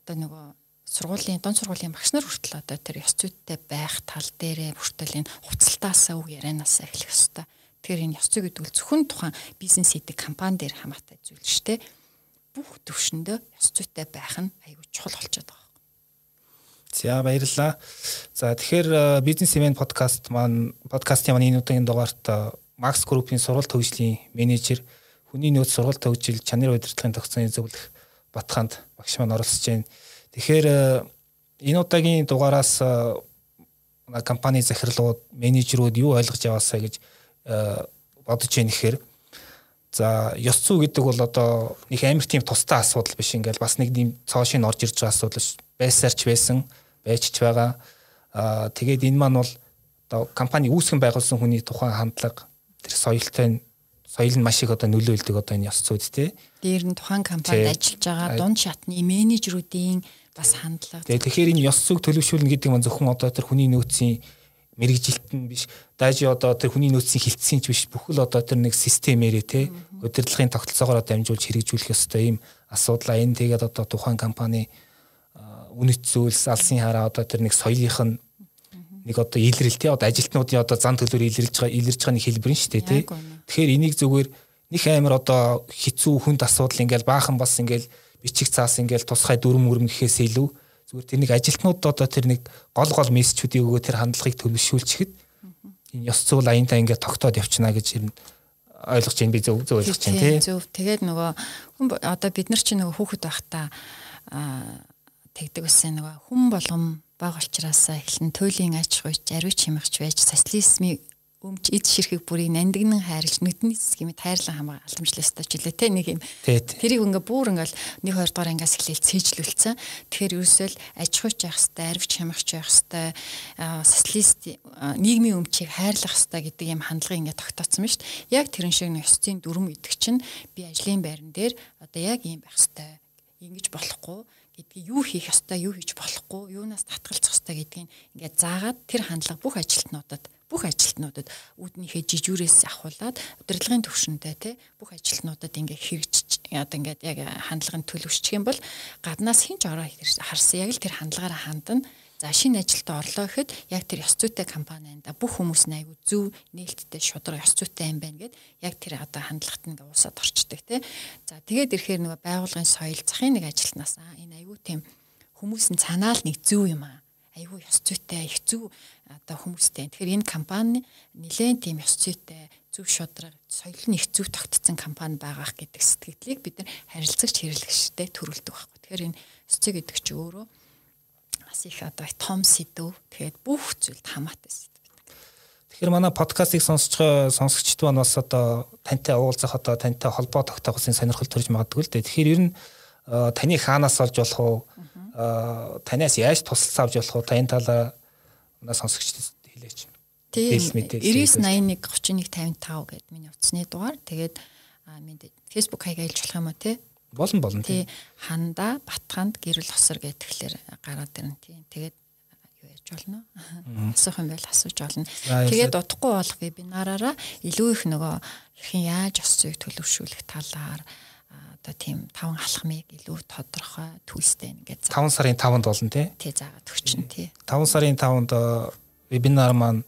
одоо нөгөө сургуулийн дон сургуулийн багш нар хүртэл одоо тэр ёс зүйтэй байх тал дээрээ хүртэл энэ хувцалтаасаа үг ярианаас эхлэх ёстой. Тэгэхээр энэ ёс зүй гэдэг нь зөвхөн тухайн бизнес хийдэг компани дээр хамаатай зүйл шүү дээ. Бүх төвшөндөө ёс зүйтэй байх нь аюул чухал болчиход байгаа. За баярлалаа. За тэгэхээр э, бизнес ивент подкаст маань подкастын маань энэ удаагийн дугаарт Max Group-ийн сургалт хөгжлийн менежер хүний нөөц сургалт хөгжил чанар удирдлагын тогтцооны зөвлөх Батханд багш маань оролцож байна. Тэгэхээр э, энэ удаагийн дугаараас э, компани захирлууд, менежерүүд юу ойлгож яваасаа гэж бодож байна гэхээр за ёс зүй гэдэг бол одоо нэг амар тийм тустай асуудал биш ингээл бас нэг тийм цоошин орж ирж байгаа асуудал байсаарч байсан байж ч байгаа. Аа тэгээд энэ маань бол одоо компани үүсгэн байгуулсан хүний тухайн хандлага тэр соёлтой соёл нь маш их одоо нөлөөлдөг одоо энэ ёс зүйд тий. Дээр нь тухайн компанид ажиллаж байгаа дунд шатны менежерүүдийн бас хандлага. Тэгээд тэгэхээр энэ ёс зүйг төлөвшүүлнэ гэдэг нь зөвхөн одоо тэр хүний нөөцийн мэрэгжилтэн биш дайж одоо тэр хүний нөөцийн хилцсэн ч биш бүхэл одоо тэр нэг системээрээ те удирдлагын тогтолцоогоор дамжуулж хэрэгжүүлэх ёстой ийм асуудал энэ тэгээд одоо тухайн компани үнэт зүйлс алсын хараа одоо тэр нэг соёлынх нь нэг одоо илрэл те одоо ажилтнуудын одоо зан төлөөр илэрж байгаа илэрж байгаа нэг хэлбэр нь шүү дээ те тэгэхээр энийг зүгээр них амар одоо хэцүү хүнд асуудал ингээл баахан бас ингээл бичиг цаас ингээл тусгай дүрм мөрм гэхээс илүү зүгээр тэр нэг ажилтнууд одоо тэр нэг гол гол мессежүүдийг өгөө тэр хандлагыг төлөвшүүлчихэд энэ ёс зүйн аянтаа ингээд тогтоод явчихна гэж юм ойлгож байна би зөв зөв ойлгож байна тий. Зөв. Тэгээд нөгөө одоо бид нар чинь нөгөө хүүхэд байхдаа тэгдэг байсан нөгөө хүн болгон баг олчраасаа эхлэн туйлын аж ахуйч, ариуч хямгч байж социализмын өмч эд ширхэг бүрийг нандинан хайрлж нүдний цэсгиймэд хайрлан хамгаа аламжлаастай ч үлээ те нэг юм. Тэрийг ингээ бүр ингээл нэг хоёр дахь ангиас эхлээл цээжлүүлсэн. Тэгэхээр ерөөсөө л аж ахуйч явах хэвээр арвч хямгч явах хэвээр социалист нийгмийн өмчийг хайрлах хэвээр гэдэг юм хандлагыг ингээ тогтооцсон ба шүү дээ. Яг тэрэн шиг нэг ёсцын дүрм идэг чинь би ажлын байран дээр одоо яг ийм байх хэвээр ингэж болохгүй гэдгийг юу хийх ёстой юу хийж болохгүй юунаас татгалзах ёстой гэдгийг ингээд заагаад тэр хандлага бүх ажилтнуудад бүх ажилтнуудад үүднийхээ жижүүрээс ахуулаад удирдлагын төвшөндөө те бүх ажилтнуудад ингээ хэрэгжиж одоо ингээд яг хандлагын төлөвшчих юм бол гаднаас хинч ороо харсан. Яг л тэр хандлагаараа хандна За шинэ ажилд орлоо гэхэд яг тэр ёс зүйтэй компанид бүх хүмүүс нь айгүй зөв нээлттэй шудраг ёс зүйтэй юм байна гэд яг тэр одоо хандлагт ингээ уусаад орчдөг тий. За тэгээд ирэхээр нөгөө байгуулгын соёл захын нэг ажилтнаас энэ айгүй тийм хүмүүс нь цанаал нэг зөв юм аа айгүй ёс зүйтэй их зөв одоо хүмүүстэй. Тэгэхээр энэ компани нэлээд тийм ёс зүйтэй зөв шудраг соёл нь их зөв тогтцсон компани байгаах гэдэг сэтгэлийг бид нар харилцагч хэрэглэгчтэй төрүүлдэг байхгүй. Тэгэхээр энэ зүй гэдэг чинь өөрөө бас их одоо том сэдв. Тэгээд бүх зүйлд хамаатай сэдв. Тэгэхээр манай подкастыг байгаа сонсогчд маань бас одоо тантай уулзах одоо тантай холбоо тогтоох гэсэн сонирхол төрж магадгүй л дээ. Тэгэхээр ер нь таны хаанаас олж болох уу? танаас яаж тусалсан авч болох вэ? Таны талаа нас сонсогчдод хэлээч. Тийм 99 81 31 55 гэдэг миний утасны дугаар. Тэгээд минь Facebook хаяг айлж болох юм уу те? Болно болно тий. Ханда Батханд гэрэл хосор гэдгээр гараад ирнэ тий. Тэгээд юу яаж болно? Асуух юм байл асууж болно. Тэгээд удахгүй болох вебинараараа илүү их нөгөө хэрхэн яаж зүйг төлөвшүүлэх талаар одоо тийм таван алхмыг илүү тодорхой төлстэй ингээд 5 сарын 5-нд болно тий. Тий заагаад өгчин тий. 5 сарын 5-нд вебинар маань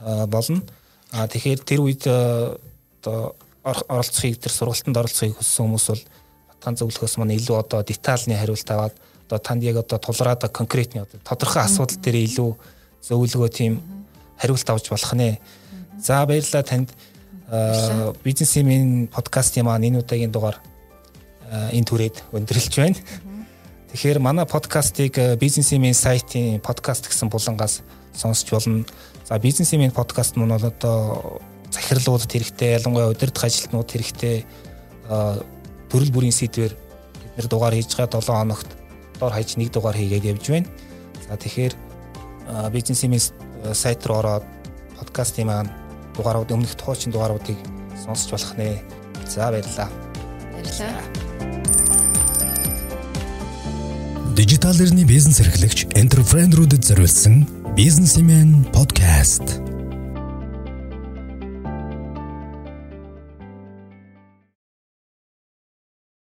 болно. А тэгэхээр тэр үед одоо оролцохыг тэр сургалтанд оролцохыг хүссэн хүмүүс бол Батхан зөвлөхөөс маань илүү одоо детальны хариулт аваад одоо танд яг одоо тулраад конкретны одоо тодорхой асуудал дээр илүү зөвлөгөө тийм хариулт авч болох нэ. За баярлалаа танд бизнесийн подкастын маань энэ удаагийн дугаар энэ түрээд өндөрлж байна. Тэгэхээр манай подкастыг бизнесийн сайтын подкаст гэсэн булангаас сонсч болно. За бизнесийн подкаст нь бол одоо захирлуудад хэрэгтэй, ялангуяа удирдах ажилтнууд хэрэгтэй төрөл бүрийн сэдвэр бид нэр дугаар хийж байгаа 7 хоногт дор хаяж нэг дугаар хийгээд явж байна. За тэгэхээр бизнесийн сайт руу ороод подкастын маань дугаарууд өмнөх тухайчин дугааруудыг сонсч болох нэ. За баярлалаа. Баярлалаа. Дижитал эрхний бизнес эрхлэгч энтерпренерүүдэд зориулсан бизнесмен подкаст